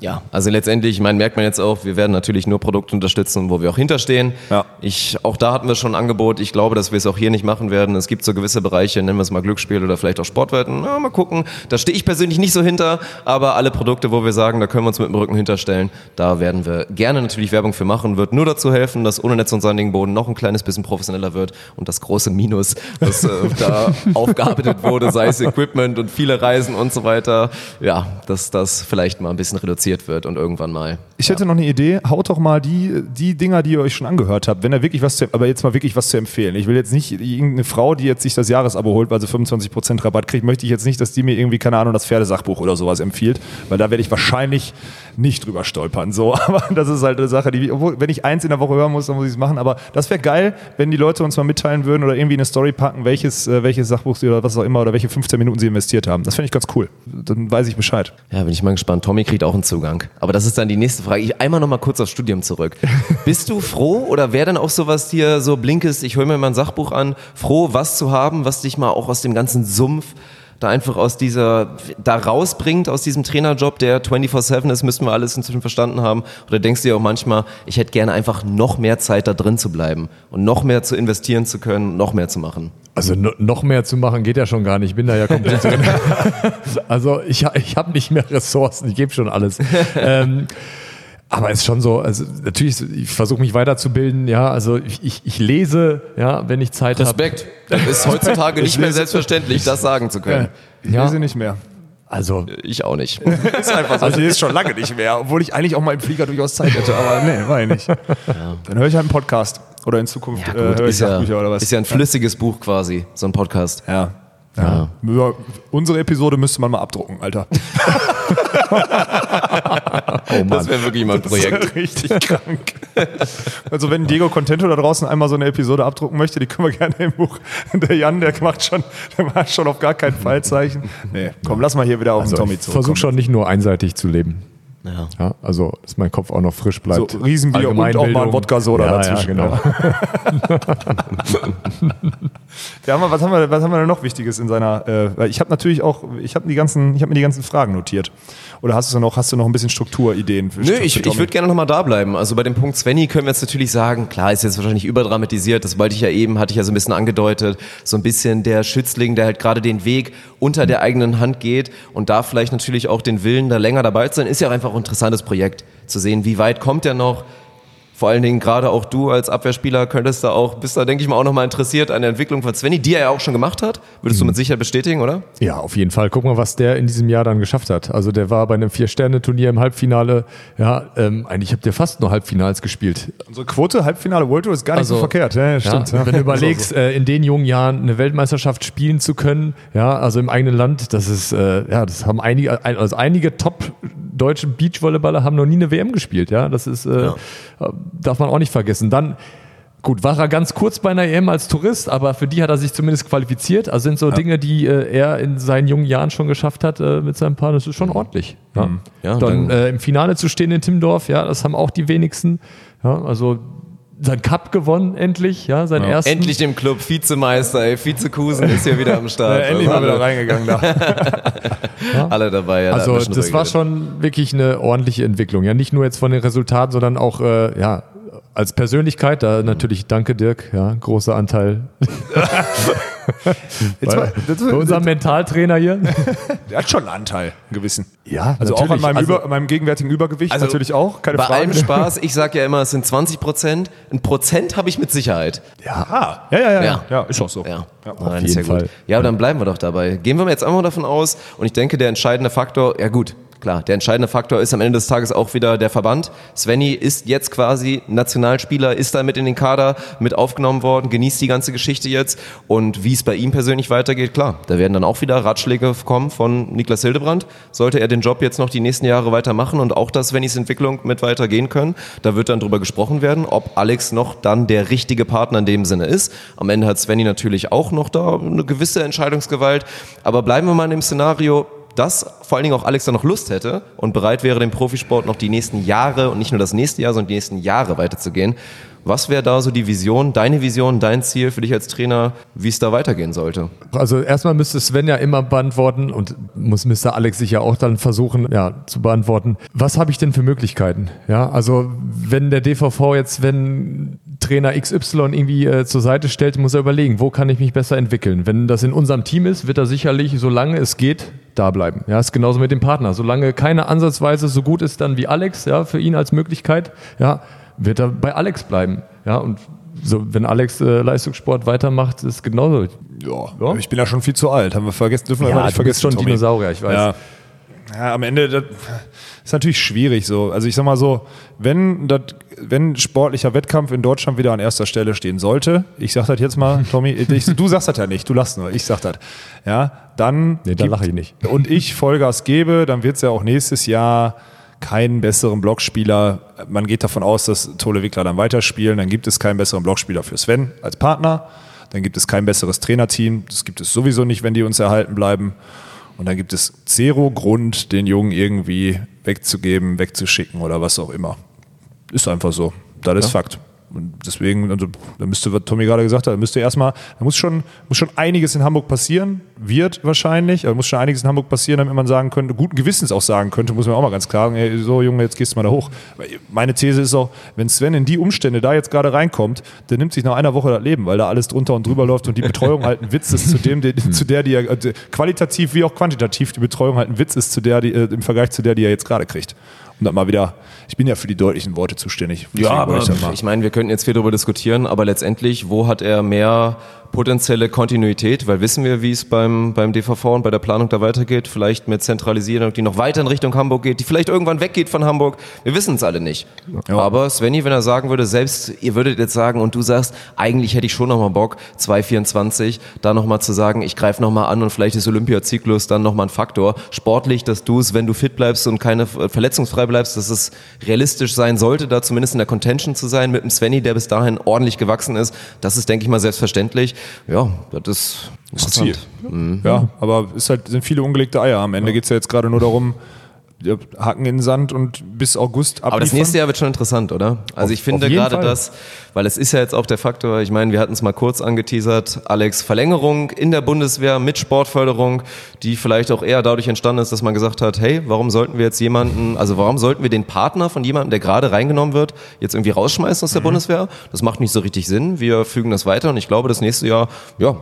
Ja, also letztendlich, ich meine, merkt man jetzt auch, wir werden natürlich nur Produkte unterstützen, wo wir auch hinterstehen. Ja. Ich, auch da hatten wir schon ein Angebot. Ich glaube, dass wir es auch hier nicht machen werden. Es gibt so gewisse Bereiche, nennen wir es mal Glücksspiel oder vielleicht auch Sportwetten. Na, mal gucken. Da stehe ich persönlich nicht so hinter, aber alle Produkte, wo wir sagen, da können wir uns mit dem Rücken hinterstellen, da werden wir gerne natürlich Werbung für machen. Wird nur dazu helfen, dass ohne Netz und sandigen Boden noch ein kleines bisschen professioneller wird und das große Minus, das äh, da aufgearbeitet wurde, sei es Equipment und viele Reisen und so weiter, ja, dass das vielleicht mal ein bisschen reduziert wird und irgendwann mal. Ich hätte noch eine Idee. Haut doch mal die, die Dinger, die ihr euch schon angehört habt, wenn ihr wirklich was zu, aber jetzt mal wirklich was zu empfehlen. Ich will jetzt nicht irgendeine Frau, die jetzt sich das Jahresabo holt, weil sie 25% Rabatt kriegt, möchte ich jetzt nicht, dass die mir irgendwie, keine Ahnung, das Pferdesachbuch oder sowas empfiehlt, weil da werde ich wahrscheinlich nicht drüber stolpern. So, aber das ist halt eine Sache, die, obwohl, wenn ich eins in der Woche hören muss, dann muss ich es machen. Aber das wäre geil, wenn die Leute uns mal mitteilen würden oder irgendwie eine Story packen, welches, äh, welches Sachbuch sie oder was auch immer oder welche 15 Minuten sie investiert haben. Das fände ich ganz cool. Dann weiß ich Bescheid. Ja, bin ich mal gespannt. Tommy kriegt auch einen Zugang. Aber das ist dann die nächste Frage. Ich einmal noch mal kurz aufs Studium zurück. Bist du froh oder wäre dann auch sowas dir so blinkes, ich hole mir mal ein Sachbuch an, froh, was zu haben, was dich mal auch aus dem ganzen Sumpf da einfach aus dieser, da rausbringt, aus diesem Trainerjob, der 24-7 ist, müssten wir alles inzwischen verstanden haben. Oder denkst du dir auch manchmal, ich hätte gerne einfach noch mehr Zeit da drin zu bleiben und noch mehr zu investieren zu können, noch mehr zu machen? Also no, noch mehr zu machen geht ja schon gar nicht. Ich bin da ja komplett drin. Also ich, ich habe nicht mehr Ressourcen, ich gebe schon alles. ähm, aber es ist schon so, also natürlich, ich versuche mich weiterzubilden, ja, also ich, ich, ich lese, ja, wenn ich Zeit habe. Respekt. Das ist heutzutage nicht mehr selbstverständlich, das sagen zu können. Ich Ja. lese nicht mehr. Also Ich auch nicht. Ist einfach so. Also ist schon lange nicht mehr, obwohl ich eigentlich auch mal im Flieger durchaus Zeit hätte, aber nee, war ich nicht. Dann höre ich halt einen Podcast oder in Zukunft Ja, äh, höre ich ist, ja, Sachbücher oder was. ist ja ein flüssiges Buch quasi, so ein Podcast. ja. Ja. Ja, Unsere Episode müsste man mal abdrucken, Alter. oh. Das wäre wirklich mal ein Projekt. Richtig krank. Also wenn Diego Contento da draußen einmal so eine Episode abdrucken möchte, die können wir gerne im Buch. Der Jan, der macht schon, der macht schon auf gar keinen Fallzeichen. Nee, komm, lass mal hier wieder auf den Also Tommy ich zurückkommen. versuche schon nicht nur einseitig zu leben. Ja. Ja, also, dass mein Kopf auch noch frisch So, bleibt. Riesenbier und auch mal ein. Wodka-Soda ja, dazwischen. Ja, genau. Ja, aber was haben wir, was haben wir denn noch Wichtiges in seiner? Äh, ich habe natürlich auch, ich habe die ganzen, ich habe mir die ganzen Fragen notiert. Oder hast du noch, hast du noch ein bisschen Strukturideen? Für, Nö, ich, ich würde gerne nochmal da bleiben. Also bei dem Punkt Svenny können wir jetzt natürlich sagen, klar, ist jetzt wahrscheinlich überdramatisiert, das wollte ich ja eben, hatte ich ja so ein bisschen angedeutet, so ein bisschen der Schützling, der halt gerade den Weg unter der eigenen Hand geht und da vielleicht natürlich auch den Willen, da länger dabei zu sein, ist ja auch einfach ein interessantes Projekt, zu sehen, wie weit kommt er noch, vor allen Dingen gerade auch du als Abwehrspieler könntest da auch, bist da denke ich mal auch nochmal interessiert an der Entwicklung von Svenny, die er ja auch schon gemacht hat, würdest du mit Sicherheit bestätigen, oder? Ja, auf jeden Fall. Guck mal, was der in diesem Jahr dann geschafft hat. Also der war bei einem Vier-Sterne-Turnier im Halbfinale. Ja, ähm, eigentlich habt ihr fast nur Halbfinals gespielt. Unsere Quote, Halbfinale World Tour ist gar nicht so Also, verkehrt. Ja, stimmt. Ja, ja. Wenn du überlegst, äh, in den jungen Jahren eine Weltmeisterschaft spielen zu können, ja, also im eigenen Land, das ist, äh, ja, das haben einige, ein- also einige top deutsche Beachvolleyballer haben noch nie eine WM gespielt, ja, das ist, äh, darf man auch nicht vergessen. Dann, gut, war er ganz kurz bei einer EM als Tourist, aber für die hat er sich zumindest qualifiziert. Also sind so Dinge, die äh, er in seinen jungen Jahren schon geschafft hat äh, mit seinem Paar, das ist schon ordentlich. Ja. Ja, dann dann- äh, im Finale zu stehen in Timmendorf, ja, das haben auch die wenigsten. Ja, also sein Cup gewonnen, endlich, ja, sein ersten. Endlich im Club, Vizemeister, ey, Vizekusen ist hier wieder am Start. Ja, endlich Also mal wieder reingegangen da. alle dabei. Ja, da Also mir das war schon wirklich eine ordentliche Entwicklung. Ja, nicht nur jetzt von den Resultaten, sondern auch äh, ja als Persönlichkeit, da natürlich danke Dirk, ja, großer Anteil. Jetzt mal, bei, bei unserem Mentaltrainer hier. der hat schon einen Anteil, einen gewissen. Ja, Also auch an natürlich. meinem, Also- Über, meinem gegenwärtigen Übergewicht Also natürlich auch, keine Bei Frage. allem Spaß, ich sage ja immer, es sind 20 Prozent. Ein Prozent habe ich mit Sicherheit. Ah, ja, ja, ja, ja, Ja. ja. ist auch so. Ja, Ja. Nein, jeden ist ja Fall. gut. Ja, aber dann bleiben wir doch dabei. Gehen wir jetzt einfach davon aus, und ich denke, der entscheidende Faktor, ja gut, klar, der entscheidende Faktor ist am Ende des Tages auch wieder der Verband. Svenny ist jetzt quasi Nationalspieler, ist da mit in den Kader mit aufgenommen worden, genießt die ganze Geschichte jetzt. Und wie es bei ihm persönlich weitergeht, klar, da werden dann auch wieder Ratschläge kommen von Niklas Hildebrand. Sollte er den Job jetzt noch die nächsten Jahre weitermachen und auch das Svennys Entwicklung mit weitergehen können, da wird dann drüber gesprochen werden, ob Alex noch dann der richtige Partner in dem Sinne ist. Am Ende hat Svenny natürlich auch noch da eine gewisse Entscheidungsgewalt. Aber bleiben wir mal in dem Szenario, dass vor allen Dingen auch Alex da noch Lust hätte und bereit wäre, den Profisport noch die nächsten Jahre und nicht nur das nächste Jahr, sondern die nächsten Jahre weiterzugehen. Was wäre da so die Vision, deine Vision, dein Ziel für dich als Trainer, wie es da weitergehen sollte? Also erstmal müsste Sven ja immer beantworten und muss Mr. Alex sich ja auch dann versuchen, ja, zu beantworten. Was habe ich denn für Möglichkeiten? Ja, also wenn der DVV jetzt, wenn Trainer XY irgendwie äh, zur Seite stellt, muss er überlegen, wo kann ich mich besser entwickeln? Wenn das in unserem Team ist, wird er sicherlich, solange es geht, da bleiben. Ja, ist genauso mit dem Partner. Solange keine ansatzweise so gut ist dann wie Alex, ja, für ihn als Möglichkeit, ja, wird er bei Alex bleiben. Ja, und so, wenn Alex äh, Leistungssport weitermacht, ist genauso. Ja, Ja. ich bin ja schon viel zu alt. Haben wir vergessen, dürfen wir Ja, nicht vergessen. schon Tommy. Dinosaurier, ich weiß. Ja. ja, am Ende das ist natürlich schwierig so. Also ich sag mal so, wenn das, wenn sportlicher Wettkampf in Deutschland wieder an erster Stelle stehen sollte, ich sag das jetzt mal, Tommy, ich, du sagst das ja nicht, du lachst nur, ich sag das. Ja, dann Nee, da lache ich nicht. und ich Vollgas gebe, dann wird es ja auch nächstes Jahr keinen besseren Blockspieler. Man geht davon aus, dass Tole Wickler dann weiterspielen. Dann gibt es keinen besseren Blockspieler für Sven als Partner. Dann gibt es kein besseres Trainerteam. Das gibt es sowieso nicht, wenn die uns erhalten bleiben. Und dann gibt es zero Grund, den Jungen irgendwie wegzugeben, wegzuschicken oder was auch immer. Ist einfach so. Das ist Fakt. Und deswegen, also, da müsste, was Tommy gerade gesagt hat, da müsste erstmal, da muss schon, muss schon einiges in Hamburg passieren, wird wahrscheinlich, aber muss schon einiges in Hamburg passieren, damit man sagen könnte, guten Gewissens auch sagen könnte, muss man auch mal ganz klar sagen, ey, so Junge, jetzt gehst du mal da hoch. Meine These ist auch, wenn Sven in die Umstände da jetzt gerade reinkommt, der nimmt sich nach einer Woche das Leben, weil da alles drunter und drüber läuft und die Betreuung halt ein Witz ist zu dem, die, zu der, die er, äh, qualitativ wie auch quantitativ die Betreuung halt ein Witz ist zu der, die, äh, im Vergleich zu der, die er jetzt gerade kriegt. Und dann mal wieder, ich bin ja für die deutlichen Worte zuständig. Ich das mal- ich meine, wir könnten jetzt viel darüber diskutieren, aber letztendlich, wo hat er mehr potenzielle Kontinuität? Weil wissen wir, wie es beim, beim DVV und bei der Planung da weitergeht? Vielleicht mit Zentralisierung, die noch weiter in Richtung Hamburg geht, die vielleicht irgendwann weggeht von Hamburg. Wir wissen es alle nicht. Aber Svenny, wenn er sagen würde, selbst ihr würdet jetzt sagen und du sagst, eigentlich hätte ich schon nochmal Bock, 224, da nochmal zu sagen, ich greife nochmal an und vielleicht ist Olympiazyklus dann nochmal ein Faktor. Sportlich, dass du es, wenn du fit bleibst und keine äh, verletzungsfrei bleibst, dass es realistisch sein sollte, da zumindest in der Contention zu sein mit dem Svenny, der bis dahin ordentlich gewachsen ist. Das ist, denke ich mal, selbstverständlich. Ja, das ist, Das ist Ziel. interessant. Ja, aber es halt, sind viele ungelegte Eier. Am Ende geht's ja jetzt gerade nur darum, ja, Haken in den Sand und bis August abliefern. Aber das nächste Jahr wird schon interessant, oder? Also ich finde auf gerade Fall. das, weil es ist ja jetzt auch der Faktor, ich meine, wir hatten es mal kurz angeteasert, Alex, Verlängerung in der Bundeswehr mit Sportförderung, die vielleicht auch eher dadurch entstanden ist, dass man gesagt hat, hey, warum sollten wir jetzt jemanden, also warum sollten wir den Partner von jemandem, der gerade reingenommen wird, jetzt irgendwie rausschmeißen aus der Bundeswehr? Das macht nicht so richtig Sinn. Wir fügen das weiter und ich glaube, das nächste Jahr, ja,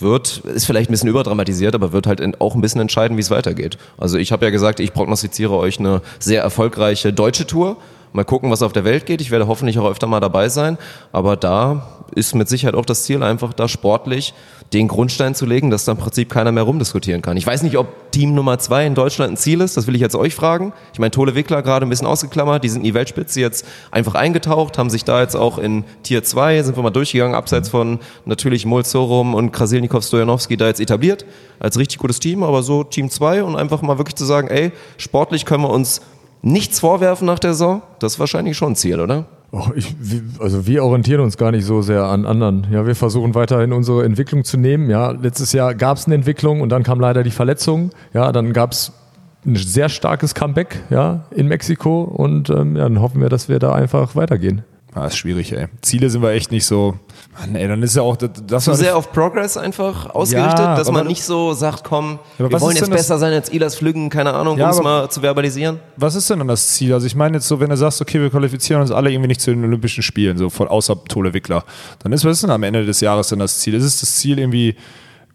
wird, ist vielleicht ein bisschen überdramatisiert, aber wird halt auch ein bisschen entscheiden, wie es weitergeht. Also ich habe ja gesagt, ich prognostiziere euch eine sehr erfolgreiche deutsche Tour. Mal gucken, was auf der Welt geht. Ich werde hoffentlich auch öfter mal dabei sein. Aber da ist mit Sicherheit auch das Ziel, einfach da sportlich den Grundstein zu legen, dass da im Prinzip keiner mehr rumdiskutieren kann. Ich weiß nicht, ob Team Nummer zwei in Deutschland ein Ziel ist. Das will ich jetzt euch fragen. Ich meine, Tole Wickler gerade ein bisschen ausgeklammert. Die sind in die Weltspitze jetzt einfach eingetaucht, haben sich da jetzt auch in Tier 2, sind wir mal durchgegangen, abseits von natürlich Molzorum und Krasilnikov Stojanowski da jetzt etabliert. Als richtig gutes Team, aber so Team 2 und einfach mal wirklich zu sagen, ey, sportlich können wir uns nichts vorwerfen nach der Saison. Das ist wahrscheinlich schon ein Ziel, oder? Och, ich, also wir orientieren uns gar nicht so sehr an anderen. Ja, wir versuchen weiterhin unsere Entwicklung zu nehmen. Ja, letztes Jahr gab es eine Entwicklung und dann kam leider die Verletzung. Ja, dann gab es ein sehr starkes Comeback ja, in Mexiko und ähm, ja, dann hoffen wir, dass wir da einfach weitergehen. Ah, ist schwierig, ey. Ziele sind wir echt nicht so. Mann, ey, dann ist ja auch das, das Zu sehr auf Progress einfach ausgerichtet, Ja, dass man nicht so sagt, komm, wir wollen jetzt besser sein als Ilas Flüggen, keine Ahnung, Ja, um es mal zu verbalisieren. Was ist denn dann das Ziel? Also ich meine jetzt so, wenn du sagst, okay, wir qualifizieren uns alle irgendwie nicht zu den Olympischen Spielen, so von außer Tole Wickler, dann ist was ist denn am Ende des Jahres denn das Ziel? Ist es das Ziel irgendwie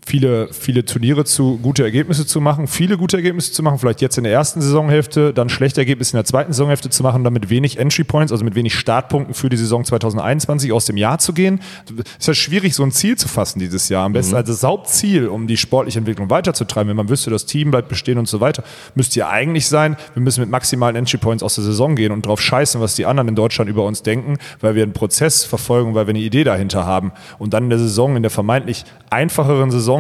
viele, viele Turniere zu gute Ergebnisse zu machen, viele gute Ergebnisse zu machen, vielleicht jetzt in der ersten Saisonhälfte, dann schlechte Ergebnisse in der zweiten Saisonhälfte zu machen, dann mit wenig Entry Points, also mit wenig Startpunkten für die Saison 2021 aus dem Jahr zu gehen. Ist ja schwierig, so ein Ziel zu fassen dieses Jahr. Am besten als das Hauptziel, um die sportliche Entwicklung weiterzutreiben, wenn man wüsste, das Team bleibt bestehen und so weiter, müsste ja eigentlich sein, wir müssen mit maximalen Entry Points aus der Saison gehen und drauf scheißen, was die anderen in Deutschland über uns denken, weil wir einen Prozess verfolgen, weil wir eine Idee dahinter haben. Und dann in der Saison, in der vermeintlich einfacheren Saison,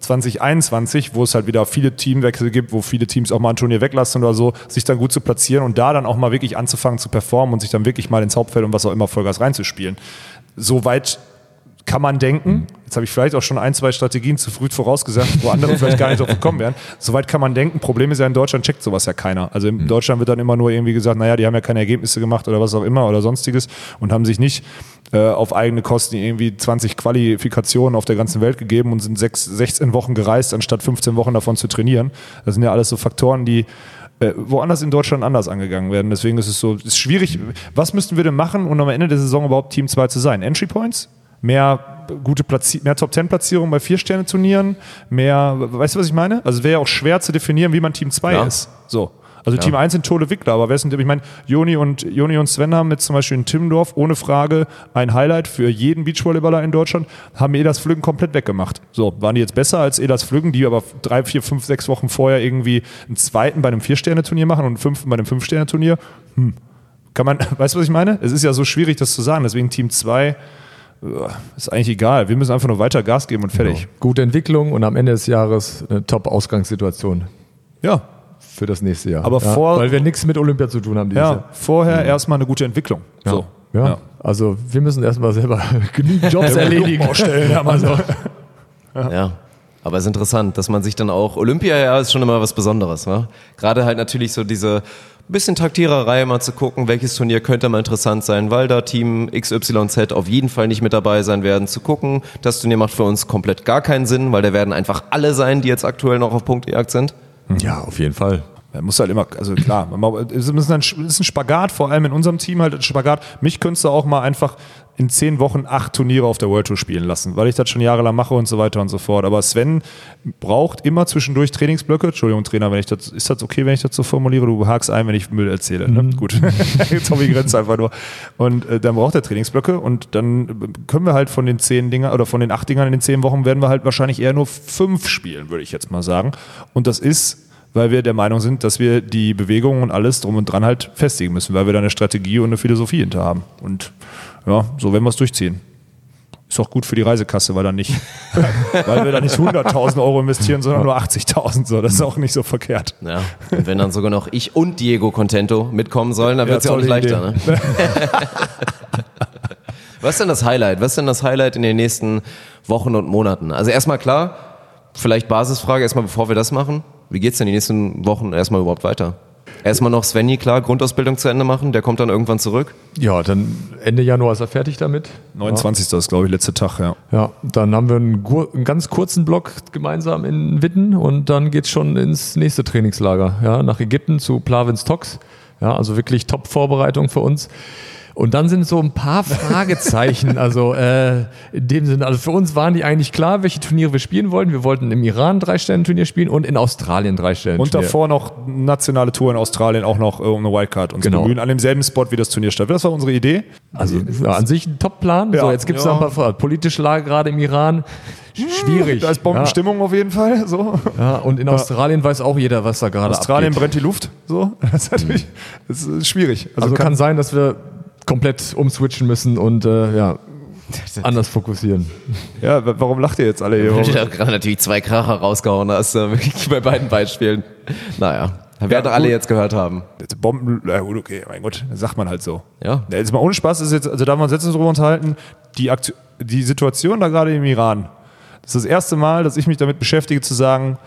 2021, wo es halt wieder viele Teamwechsel gibt, wo viele Teams auch mal ein Turnier weglassen oder so, sich dann gut zu platzieren und da dann auch mal wirklich anzufangen zu performen und sich dann wirklich mal ins Hauptfeld und was auch immer Vollgas reinzuspielen. So weit kann man denken. Jetzt habe ich vielleicht auch schon ein, zwei Strategien zu früh vorausgesagt, wo andere vielleicht gar nicht drauf gekommen wären. Soweit kann man denken. Problem ist ja, in Deutschland checkt sowas ja keiner. Also in Deutschland wird dann immer nur irgendwie gesagt, naja, die haben ja keine Ergebnisse gemacht oder was auch immer oder sonstiges und haben sich nicht äh, auf eigene Kosten irgendwie 20 Qualifikationen auf der ganzen Welt gegeben und sind sechs, 16 Wochen gereist, anstatt 15 Wochen davon zu trainieren. Das sind ja alles so Faktoren, die äh, woanders in Deutschland anders angegangen werden. Deswegen ist es so, ist schwierig. Was müssten wir denn machen, um am Ende der Saison überhaupt Team 2 zu sein? Entry Points? Mehr gute Platzi mehr Top 10 Platzierungen bei Vier-Sterne-Turnieren, mehr, weißt du, was ich meine? Also wäre ja auch schwer zu definieren, wie man Team 2 Ja. ist. So. Also Team 1 sind Tole Wickler, aber wer sind, ich meine, Joni und, Joni und Sven haben mit zum Beispiel in Timmendorf ohne Frage ein Highlight für jeden Beachvolleyballer in Deutschland, haben Elas Flüggen komplett weggemacht. So, waren die jetzt besser als Elas Flüggen, die aber drei, vier, fünf, sechs Wochen vorher irgendwie einen zweiten bei einem Vier-Sterne-Turnier machen und einen fünften bei einem Fünf-Sterne-Turnier? Hm. Kann man, weißt du, was ich meine? Es ist ja so schwierig, das zu sagen. Deswegen Team 2 ist eigentlich egal. Wir müssen einfach nur weiter Gas geben und fertig. Gute Entwicklung und am Ende des Jahres eine Top-Ausgangssituation Ja, für das nächste Jahr. Aber ja, vor- weil wir nichts mit Olympia zu tun haben dieses ja. Jahr. Vorher erstmal eine gute Entwicklung. Ja. So. Ja. Ja. Also wir müssen erstmal selber genügend Jobs erledigen. Also. Ja. Aber es ist interessant, dass man sich dann auch, Olympia ja ist schon immer was Besonderes, wa? Gerade halt natürlich so diese bisschen Taktiererei mal zu gucken, welches Turnier könnte mal interessant sein, weil da Team XYZ auf jeden Fall nicht mit dabei sein werden, zu gucken. Das Turnier macht für uns komplett gar keinen Sinn, weil da werden einfach alle sein, die jetzt aktuell noch auf Punktejagd sind. Ja, auf jeden Fall. Man muss halt immer, also klar, es ist ein Spagat, vor allem in unserem Team halt ein Spagat. Mich könntest du auch mal einfach in zehn Wochen acht Turniere auf der World Tour spielen lassen, weil ich das schon jahrelang mache und so weiter und so fort. Aber Sven braucht immer zwischendurch Trainingsblöcke. Entschuldigung, Trainer, wenn ich das, ist das okay, wenn ich das so formuliere? Du hakst ein, wenn ich Müll erzähle. Ne? Gut. Tommy grenzt einfach nur. Und äh, dann braucht er Trainingsblöcke und dann können wir halt von den zehn Dingern oder von den acht Dingern in den zehn Wochen werden wir halt wahrscheinlich eher nur fünf spielen, würde ich jetzt mal sagen. Und das ist weil wir der Meinung sind, dass wir die Bewegungen und alles drum und dran halt festigen müssen, weil wir da eine Strategie und eine Philosophie hinter haben. Und ja, so werden wir es durchziehen. Ist auch gut für die Reisekasse, weil dann nicht, weil wir da nicht 100.000 Euro investieren, sondern nur 80.000. So, das ist auch nicht so verkehrt. Ja. Und wenn dann sogar noch ich und Diego Contento mitkommen sollen, dann Ja, wird es ja auch nicht leichter. Ne? Was ist denn das Highlight? Was ist denn das Highlight in den nächsten Wochen und Monaten? Also erstmal klar, vielleicht Basisfrage, erstmal bevor wir das machen. Wie geht's denn die nächsten Wochen erstmal überhaupt weiter? Erstmal noch Svenny, klar, Grundausbildung zu Ende machen, der kommt dann irgendwann zurück. Ja, dann Ende Januar ist er fertig damit. 29. ist, glaube ich, letzte Tag, ja. Ja, dann haben wir einen, einen ganz kurzen Block gemeinsam in Witten und dann geht's schon ins nächste Trainingslager, ja, nach Ägypten zu Plavins Tox. Ja, also wirklich Top-Vorbereitung für uns. Und dann sind so ein paar Fragezeichen, also äh, in dem Sinne, also für uns waren die eigentlich klar, welche Turniere wir spielen wollten. Wir wollten im Iran ein Drei-Sterne-Turnier spielen und in Australien drei Sterne Und davor noch nationale Tour in Australien, auch noch äh, um eine Wildcard uns Genau. bemühen, an demselben Spot, wie das Turnier stattfindet. Das war unsere Idee. Also ja, an sich ein Top-Plan. Ja, so, jetzt gibt's ja. noch ein paar Fragen. Politische Lage gerade im Iran. Schwierig. Da ist Bombenstimmung auf jeden Fall. So. Ja, und in Australien weiß auch jeder, was da gerade Australien abgeht. brennt die Luft. So. Das ist natürlich das ist schwierig. Also kann, sein, dass wir komplett umswitchen müssen und äh, ja, anders fokussieren. ja, wa- warum lacht ihr jetzt alle hier? Weil du da gerade natürlich zwei Kracher rausgehauen hast, äh, wirklich bei beiden Beispielen. Naja, werden Ja, alle gut. jetzt gehört haben. Bomben, ja gut, okay, mein Gott, das sagt man halt so. Ja. jetzt mal ohne Spaß ist jetzt, also da wir uns jetzt drüber unterhalten, die, Aktu die Situation da gerade im Iran, das ist das erste Mal, dass ich mich damit beschäftige zu sagen,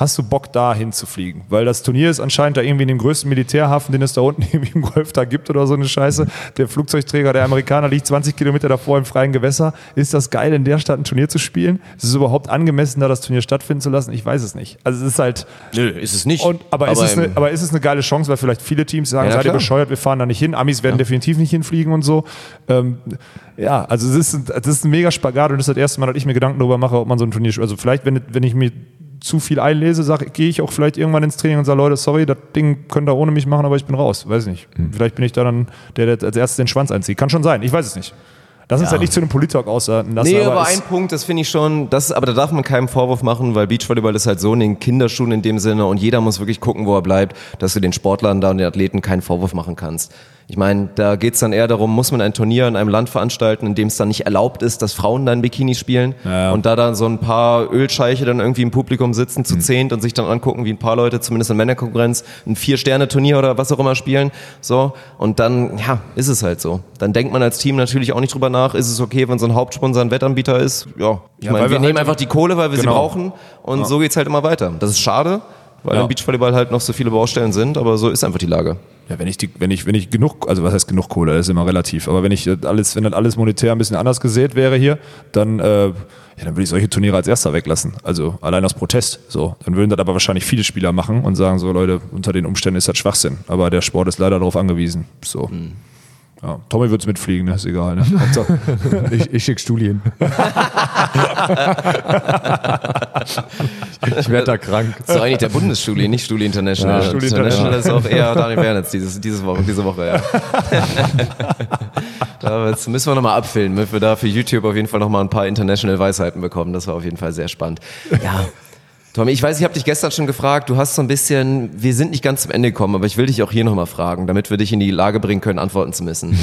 hast du Bock da hinzufliegen? Weil das Turnier ist anscheinend da irgendwie in dem größten Militärhafen, den es da unten irgendwie im Golf da gibt oder so eine Scheiße. Der Flugzeugträger der Amerikaner liegt 20 Kilometer davor im freien Gewässer. Ist das geil, in der Stadt ein Turnier zu spielen? Ist es überhaupt angemessen, da das Turnier stattfinden zu lassen? Ich weiß es nicht. Also es ist halt. Nö, ist es nicht. Und, aber, ist es eine, aber ist es eine geile Chance, weil vielleicht viele Teams sagen, Ja, seid ihr bescheuert, wir fahren da nicht hin. Amis werden definitiv nicht hinfliegen und so. Ähm, ja, also es ist, ein- das ist ein mega Spagat und das ist das erste Mal, dass ich mir Gedanken darüber mache, ob man so ein Turnier, also vielleicht, wenn, wenn ich mir zu viel einlese, sag, gehe ich auch vielleicht irgendwann ins Training und sage, Leute, sorry, das Ding könnt ihr ohne mich machen, aber ich bin raus. Weiß nicht. Vielleicht bin ich da dann der, der als erstes den Schwanz einzieht. Kann schon sein, ich weiß es nicht. Lass uns Ja. halt nicht zu einem Polit-Talk ausarten lassen. Nee, aber, es- ein Punkt, das finde ich schon, das, aber da darf man keinen Vorwurf machen, weil Beachvolleyball ist halt so in den Kinderschuhen in dem Sinne und jeder muss wirklich gucken, wo er bleibt, dass du den Sportlern da und den Athleten keinen Vorwurf machen kannst. Ich meine, da geht's dann eher darum, muss man ein Turnier in einem Land veranstalten, in dem es dann nicht erlaubt ist, dass Frauen dann Bikini spielen Ja. und da dann so ein paar Ölscheiche dann irgendwie im Publikum sitzen zu zehnt und sich dann angucken, wie ein paar Leute, zumindest in Männerkonkurrenz, ein Vier-Sterne-Turnier oder was auch immer spielen. So, und dann, ja, ist es halt so. Dann denkt man als Team natürlich auch nicht drüber nach, ist es okay, wenn so ein Hauptsponsor ein Wettanbieter ist? Ja, ich Ja, meine, wir, wir nehmen halt- einfach die Kohle, weil wir Genau. sie brauchen und so geht's halt immer weiter. Das ist schade, weil Ja. im Beachvolleyball halt noch so viele Baustellen sind, aber so ist einfach die Lage. Ja, wenn ich die, wenn ich, wenn ich genug, also was heißt genug Kohle, das ist immer relativ, aber wenn ich alles, wenn das alles monetär ein bisschen anders gesät wäre hier, dann, äh, ja, dann würde ich solche Turniere als erster weglassen. Also allein aus Protest. So. Dann würden das aber wahrscheinlich viele Spieler machen und sagen so, Leute, unter den Umständen ist das Schwachsinn. Aber der Sport ist leider darauf angewiesen. So. Ja, Tommy wird es mitfliegen, ist egal. Ne? Ich, ich schicke Studien. ich werde da krank. Das ist eigentlich der Bundesstudie, nicht Studi International. Ja, Studi International ist auch eher Daniel Wernitz dieses, diese, Woche, diese Woche, ja. da jetzt müssen wir nochmal abfilmen, damit wir da für YouTube auf jeden Fall nochmal ein paar International Weisheiten bekommen. Das war auf jeden Fall sehr spannend. Ja. Tommy, ich weiß, ich habe dich gestern schon gefragt, du hast so ein bisschen, wir sind nicht ganz zum Ende gekommen, aber ich will dich auch hier nochmal fragen, damit wir dich in die Lage bringen können, antworten zu müssen.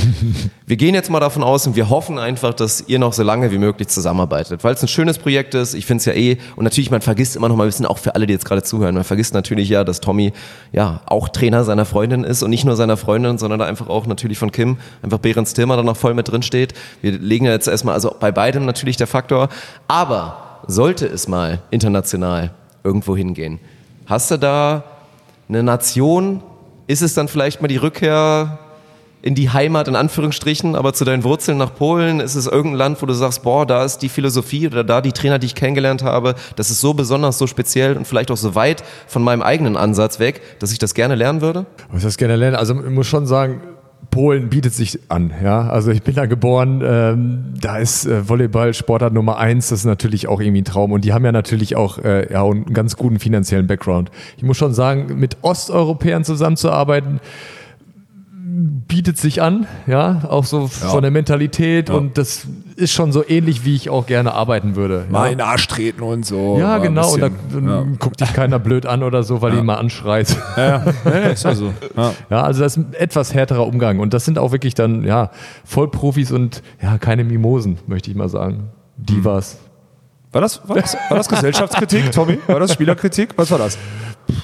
wir gehen jetzt mal davon aus und wir hoffen einfach, dass ihr noch so lange wie möglich zusammenarbeitet, weil es ein schönes Projekt ist, ich finde es ja eh, und natürlich, man vergisst immer noch mal ein bisschen, auch für alle, die jetzt gerade zuhören, man vergisst natürlich ja, dass Tommy ja auch Trainer seiner Freundin ist und nicht nur seiner Freundin, sondern da einfach auch natürlich von Kim, einfach Behrens Tilmer da noch voll mit drin steht. Wir legen ja jetzt erstmal, also bei beidem natürlich der Faktor, aber sollte es mal international irgendwo hingehen, hast du da eine Nation? Ist es dann vielleicht mal die Rückkehr in die Heimat in Anführungsstrichen, aber zu deinen Wurzeln nach Polen? Ist es irgendein Land, wo du sagst, boah, da ist die Philosophie oder da die Trainer, die ich kennengelernt habe, das ist so besonders, so speziell und vielleicht auch so weit von meinem eigenen Ansatz weg, dass ich das gerne lernen würde? Was das gerne lernen? Also ich muss schon sagen, Polen bietet sich an. Ja, also ich bin da geboren. Ähm, da ist äh, Volleyball Sportart Nummer eins. Das ist natürlich auch irgendwie ein Traum. Und die haben ja natürlich auch äh, ja einen ganz guten finanziellen Background. Ich muss schon sagen, mit Osteuropäern zusammenzuarbeiten bietet sich an, ja, auch so von der Mentalität und das ist schon so ähnlich, wie ich auch gerne arbeiten würde. mal ja. in den Arsch treten und so. Ja, genau. Und da bisschen, dann guckt dich keiner blöd an oder so, weil du ihn mal anschreist. ja. Ja, ja, ist ja so. Ja. Ja, also das ist ein etwas härterer Umgang. Und das sind auch wirklich dann, ja, Vollprofis und ja, keine Mimosen, möchte ich mal sagen. Divas. War das, war, das, war das Gesellschaftskritik, Tommy? War das Spielerkritik? Was war das?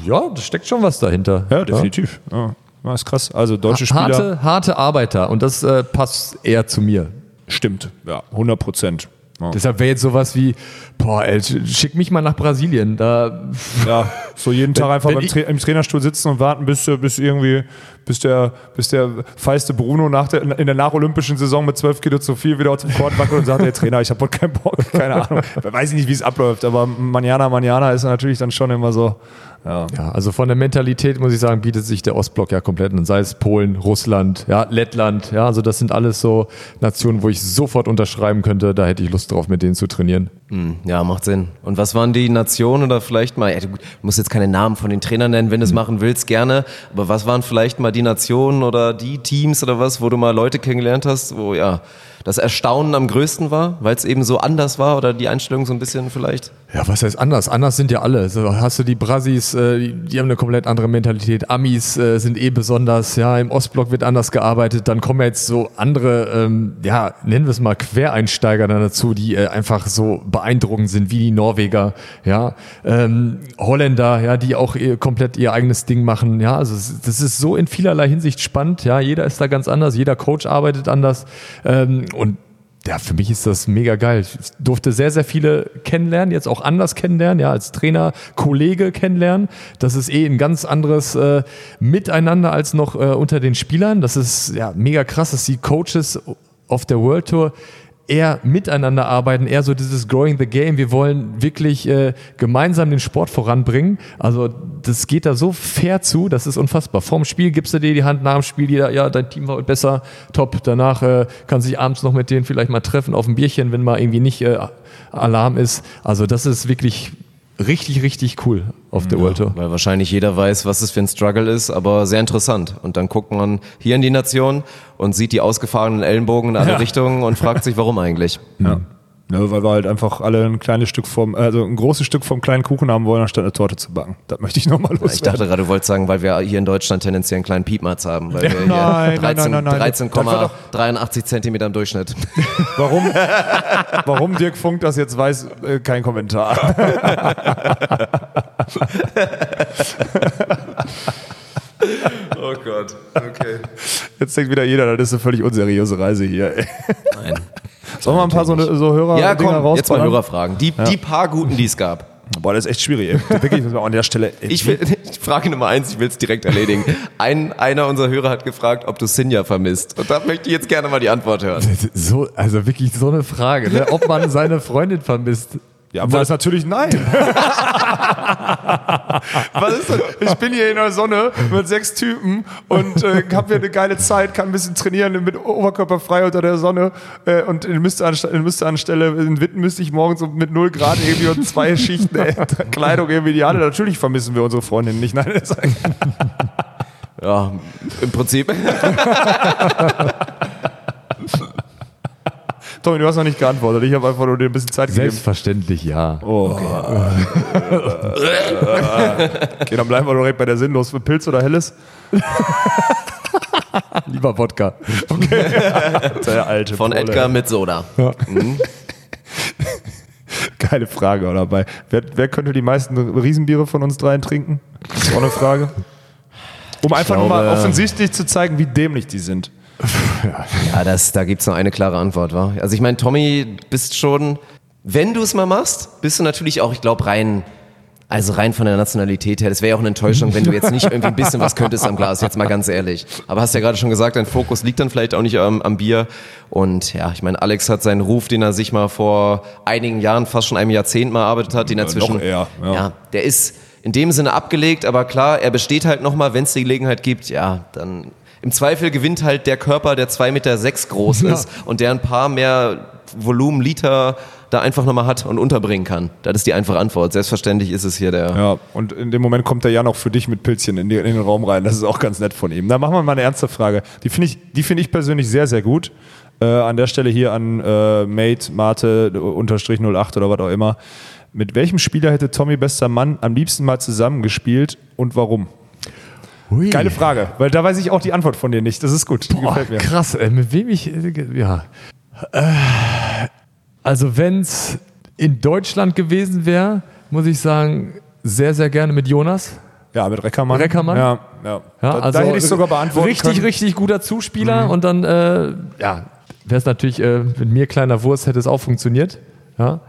Ja, da steckt schon was dahinter. Ja, definitiv. Ja. Ja, ist krass. Also deutsche Spieler. Harte, harte Arbeiter. Und das äh, passt eher zu mir. Stimmt. Ja, 100 Prozent. Ja. Deshalb wäre jetzt sowas wie, boah, ey, schick mich mal nach Brasilien. Da, ja, so jeden Tag einfach beim Tra im Trainerstuhl sitzen und warten, bis, der- bis irgendwie, bis der, bis der feiste Bruno nach der, in der nacholympischen Saison mit 12 Kilo zu viel wieder auf dem Court wackelt und sagt, der Trainer, ich habe heute keinen Bock, keine Ahnung. Weiß ich nicht, wie es abläuft, aber Manjana, Manjana ist natürlich dann schon immer so, ja. ja, also von der Mentalität muss ich sagen, bietet sich der Ostblock ja komplett an. Sei es Polen, Russland, ja, Lettland. Ja, also das sind alles so Nationen, wo ich sofort unterschreiben könnte. Da hätte ich Lust drauf, mit denen zu trainieren. Hm, Ja, macht Sinn. Und was waren die Nationen oder vielleicht mal, ja, du musst jetzt keine Namen von den Trainern nennen, wenn du es machen willst, gerne. Aber was waren vielleicht mal die Nationen oder die Teams oder was, wo du mal Leute kennengelernt hast, wo ja das Erstaunen am größten war, weil es eben so anders war oder die Einstellung so ein bisschen vielleicht? Ja, was heißt anders? Anders sind ja alle. So, hast du die Brasis, äh, die, haben eine komplett andere Mentalität. Amis äh, sind eh besonders, ja, im Ostblock wird anders gearbeitet. Dann kommen jetzt so andere, ähm, ja, nennen wir es mal Quereinsteiger dann dazu, die äh, einfach so beeindruckend sind, wie die Norweger, ja, ähm, Holländer, ja, die auch ihr, komplett ihr eigenes Ding machen. Ja, also das ist so in vielerlei Hinsicht spannend. Ja, jeder ist da ganz anders, jeder Coach arbeitet anders ähm, und ja, für mich ist das mega geil. Ich durfte sehr, sehr viele kennenlernen, jetzt auch anders kennenlernen, ja, als Trainer, Kollege kennenlernen. Das ist eh ein ganz anderes äh, Miteinander als noch äh, unter den Spielern. Das ist ja mega krass, dass die Coaches auf der World Tour eher miteinander arbeiten, eher so dieses Growing the Game. Wir wollen wirklich äh, gemeinsam den Sport voranbringen. Also das geht da so fair zu, das ist unfassbar. Vorm Spiel gibst du dir die Hand, nach dem Spiel jeder, ja, dein Team war besser, top. Danach äh, kann sich abends noch mit denen vielleicht mal treffen auf ein Bierchen, wenn mal irgendwie nicht äh, Alarm ist. Also das ist wirklich richtig, richtig cool auf der World Tour. Weil wahrscheinlich jeder weiß, was es für ein Struggle ist, aber sehr interessant. Und dann guckt man hier in die Nation und sieht die ausgefahrenen Ellenbogen in alle Ja. Richtungen und fragt sich, warum eigentlich. Ja. Ja, weil wir halt einfach alle ein kleines Stück vom, also ein großes Stück vom kleinen Kuchen haben wollen, anstatt eine Torte zu backen. Das möchte ich nochmal Ich dachte loswerden. gerade, du wolltest sagen, weil wir hier in Deutschland tendenziell einen kleinen Piepmatz haben. Weil wir hier Nein, nein, 13 nein, nein, nein. Das war 13,83 Zentimeter im Durchschnitt. Warum, warum Dirk Funk das jetzt weiß, äh, kein Kommentar. Oh Gott, okay. Jetzt denkt wieder jeder, das ist eine völlig unseriöse Reise hier. Ey. Nein. Sollen wir ein paar so, so Hörer Ja, komm, jetzt mal? Hörerfragen. Die, die paar guten, die es gab. Boah, das ist echt schwierig. Ey. Wirklich, muss man auch an der Stelle. Ey, Ich will, Frage Nummer eins, ich will es direkt erledigen. Ein, einer unserer Hörer hat gefragt, ob du Sinja vermisst. Und da möchte ich jetzt gerne mal die Antwort hören. So, also wirklich so eine Frage, ne? ob man seine Freundin vermisst. Ja, aber das ist natürlich nein. Was ist das? Ich bin hier in der Sonne mit sechs Typen und äh, habe hier eine geile Zeit, kann ein bisschen trainieren mit Oberkörper frei unter der Sonne äh, und in müsste, anstelle, in Witten müsste ich morgens mit 0 Grad irgendwie und zwei Schichten äh, Kleidung irgendwie die alle. Natürlich vermissen wir unsere Freundin nicht. Nein, das Ja, im Prinzip. Tommy, du hast noch nicht geantwortet. Ich habe einfach nur dir ein bisschen Zeit gegeben. Selbstverständlich ja. Oh, okay. okay, dann bleiben wir doch direkt bei der Sinnlos. Für Pilz oder Helles? Lieber Wodka. Der alte Von Pole. Edgar mit Soda. Geile Frage auch dabei. Wer, wer könnte die meisten Riesenbiere von uns dreien trinken? Das ist auch eine Frage. Um einfach nur mal glaube- offensichtlich zu zeigen, wie dämlich die sind. Ja, das, da gibt's nur eine klare Antwort, wa? Also ich meine, Tommy, bist schon, wenn du es mal machst, bist du natürlich auch, ich glaube, rein, also rein von der Nationalität her, das wäre ja auch eine Enttäuschung, wenn du jetzt nicht irgendwie ein bisschen was könntest am Glas, jetzt mal ganz ehrlich. Aber hast ja gerade schon gesagt, dein Fokus liegt dann vielleicht auch nicht am, am Bier. Und ja, ich meine, Alex hat seinen Ruf, den er sich mal vor einigen Jahren, fast schon einem Jahrzehnt mal erarbeitet hat, den er noch zwischen, eher, ja. ja, der ist in dem Sinne abgelegt, aber klar, er besteht halt nochmal, wenn es die Gelegenheit gibt, ja, dann im Zweifel gewinnt halt der Körper, der zwei Meter sechs groß ist und der ein paar mehr Volumen, Liter da einfach nochmal hat und unterbringen kann. Das ist die einfache Antwort. Selbstverständlich ist es hier der. Ja, und in dem Moment kommt er ja noch für dich mit Pilzchen in, die, in den Raum rein. Das ist auch ganz nett von ihm. Da machen wir mal eine ernste Frage. Die finde ich, die finde ich persönlich sehr, sehr gut. Äh, an der Stelle hier an äh, Mate, Mate, unterstrich 08 oder was auch immer. Mit welchem Spieler hätte Tommy bester Mann am liebsten mal zusammengespielt und warum? Hui. Geile Frage, weil da weiß ich auch die Antwort von dir nicht. Das ist gut. Boah, gefällt mir. krass, ey, mit wem ich, äh, ja. Äh, Also wenn es in Deutschland gewesen wäre, muss ich sagen, sehr, sehr gerne mit Jonas. Ja, mit Reckermann. Reckermann? Ja, ja. Ja, da, also da hätte ich sogar beantwortet. Richtig, können. richtig guter Zuspieler und dann, äh, ja, wäre es natürlich, äh, mit mir kleiner Wurst hätte es auch funktioniert. Ja.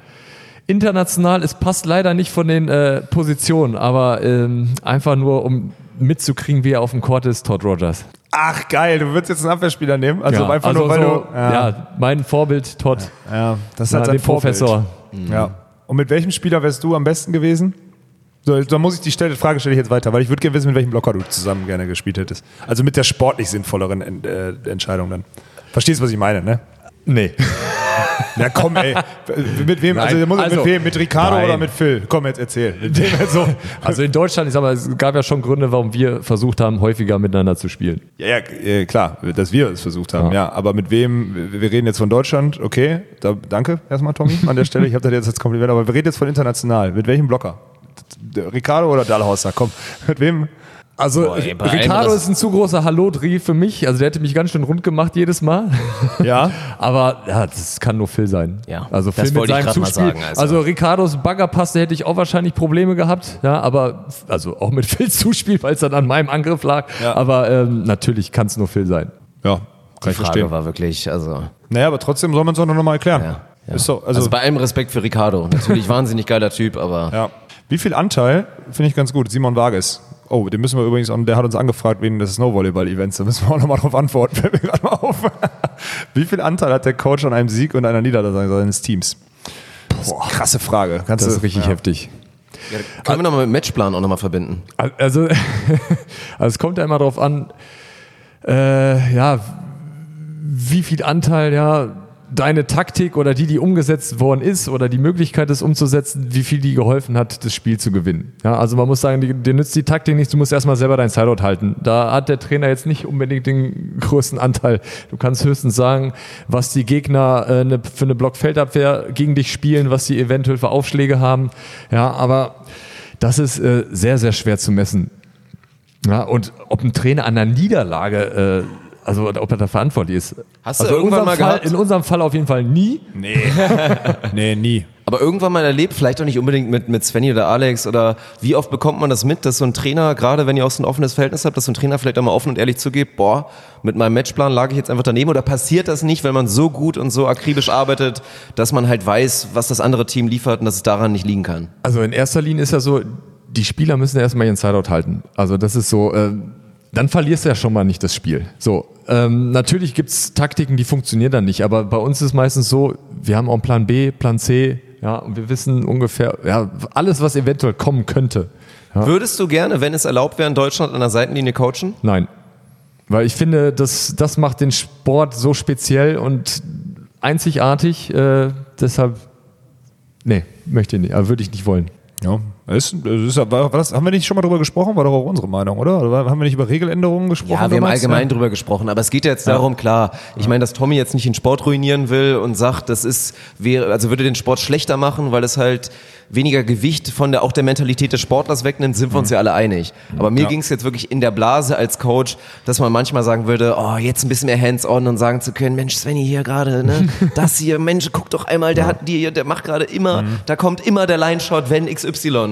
International, es passt leider nicht von den äh, Positionen, aber ähm, einfach nur, um mitzukriegen, wie er auf dem Court ist, Todd Rogers. Ach, geil. Du würdest jetzt einen Abwehrspieler nehmen? Also ja, einfach also nur, weil so, du. ja. mein Vorbild, Todd. Ja, das ist Ja, halt sein Professor. Vorbild. Ja. Und mit welchem Spieler wärst du am besten gewesen? So, da muss ich die Stelle, Frage stelle ich jetzt weiter, weil ich würde gerne wissen, mit welchem Blocker du zusammen gerne gespielt hättest. Also mit der sportlich sinnvolleren En- äh, Entscheidung dann. Verstehst du, was ich meine, ne? Nee. Na komm, ey. Mit wem? Also, muss, also- mit wem? Mit Ricardo Nein. oder mit Phil? Komm, jetzt erzähl. so. Also in Deutschland, ich sag mal, es gab ja schon Gründe, warum wir versucht haben, häufiger miteinander zu spielen. Ja, ja, äh, klar, dass wir es versucht haben, ja. Ja. Aber mit wem, wir reden jetzt von Deutschland, okay, da, danke erstmal, Tommy, an der Stelle. Ich habe das jetzt als Kompliment, aber wir reden jetzt von international. Mit welchem Blocker? Ricardo oder Dahlhauser? Komm, mit wem? Also Boah, ey, Ricardo ist ein zu großer Hallodri für mich. Also der hätte mich ganz schön rund gemacht jedes Mal. Ja. Aber ja, das kann nur Phil sein. Ja, also das Phil mit wollte ich seinem mal Zuspiel. sagen, also. Also, Ricardos Baggerpass, da hätte ich auch wahrscheinlich Probleme gehabt. Ja, aber also auch mit Phils Zuspiel, weil es dann an meinem Angriff lag. Ja. Aber ähm, natürlich kann es nur Phil sein. Ja, Die ich Frage verstehen. war wirklich, also, Naja, aber trotzdem soll man es auch noch mal erklären. ja. ja. Ist doch, also, also, bei allem Respekt für Ricardo. Natürlich wahnsinnig geiler Typ, aber ja. Wie viel Anteil, finde ich ganz gut, Simon Vargas. Oh, den müssen wir übrigens, an, der hat uns angefragt wegen des Snowvolleyball-Events, da müssen wir auch nochmal drauf antworten, fällt mir gerade mal auf. Wie viel Anteil hat der Coach an einem Sieg und einer Niederlage seines Teams? Boah, krasse Frage. Kannst Das du, ist richtig ja. heftig. können wir nochmal mit Matchplan auch nochmal verbinden. Also, also es kommt ja immer darauf an, äh, ja, wie viel Anteil ja deine Taktik oder die, die umgesetzt worden ist oder die Möglichkeit, es umzusetzen, wie viel die geholfen hat, das Spiel zu gewinnen. Ja, also man muss sagen, dir, nützt die Taktik nichts, du musst erstmal selber dein Sideout halten. Da hat der Trainer jetzt nicht unbedingt den größten Anteil. Du kannst höchstens sagen, was die Gegner äh, ne, für eine Blockfeldabwehr gegen dich spielen, was sie eventuell für Aufschläge haben. Ja, aber das ist äh, sehr, sehr schwer zu messen. Ja, und ob ein Trainer an einer Niederlage, äh, also ob er da verantwortlich ist. Hast du also in irgendwann unserem mal Fall, gehabt? In unserem Fall auf jeden Fall nie. Nee. nee, nie. Aber irgendwann mal erlebt, vielleicht auch nicht unbedingt mit, mit Svenny oder Alex oder wie oft bekommt man das mit, dass so ein Trainer, gerade wenn ihr auch so ein offenes Verhältnis habt, dass so ein Trainer vielleicht auch mal offen und ehrlich zugibt, boah, mit meinem Matchplan lag ich jetzt einfach daneben oder passiert das nicht, wenn man so gut und so akribisch arbeitet, dass man halt weiß, was das andere Team liefert und dass es daran nicht liegen kann? Also in erster Linie ist ja so, die Spieler müssen erstmal ihren Sideout halten. Also das ist so, äh, dann verlierst du ja schon mal nicht das Spiel. So, ähm, natürlich gibt's Taktiken, die funktionieren dann nicht, aber bei uns ist meistens so, wir haben auch einen Plan B, Plan C, ja, und wir wissen ungefähr, ja, alles, was eventuell kommen könnte. Ja. Würdest du gerne, wenn es erlaubt wäre, in Deutschland an der Seitenlinie coachen? Nein. Weil ich finde, das, das macht den Sport so speziell und einzigartig. Äh, deshalb, nee, möchte ich nicht, aber würde ich nicht wollen. Ja, ist, ist, war, das, haben wir nicht schon mal drüber gesprochen? War doch auch unsere Meinung, oder? oder haben wir nicht über Regeländerungen gesprochen? Ja, wir haben allgemein drüber gesprochen, aber es geht ja jetzt darum, klar, ich meine, dass Tommy jetzt nicht den Sport ruinieren will und sagt, das ist, wäre, also würde den Sport schlechter machen, weil es halt weniger Gewicht von der, auch der Mentalität des Sportlers wegnimmt, sind wir uns ja alle einig. Aber mir Ja. ging es jetzt wirklich in der Blase als Coach, dass man manchmal sagen würde, oh, jetzt ein bisschen mehr hands-on und sagen zu können, Mensch, Svenny hier gerade, ne, das hier, Mensch, guck doch einmal, der hat die, der macht gerade immer, da kommt immer der Line-Shot, wenn XY.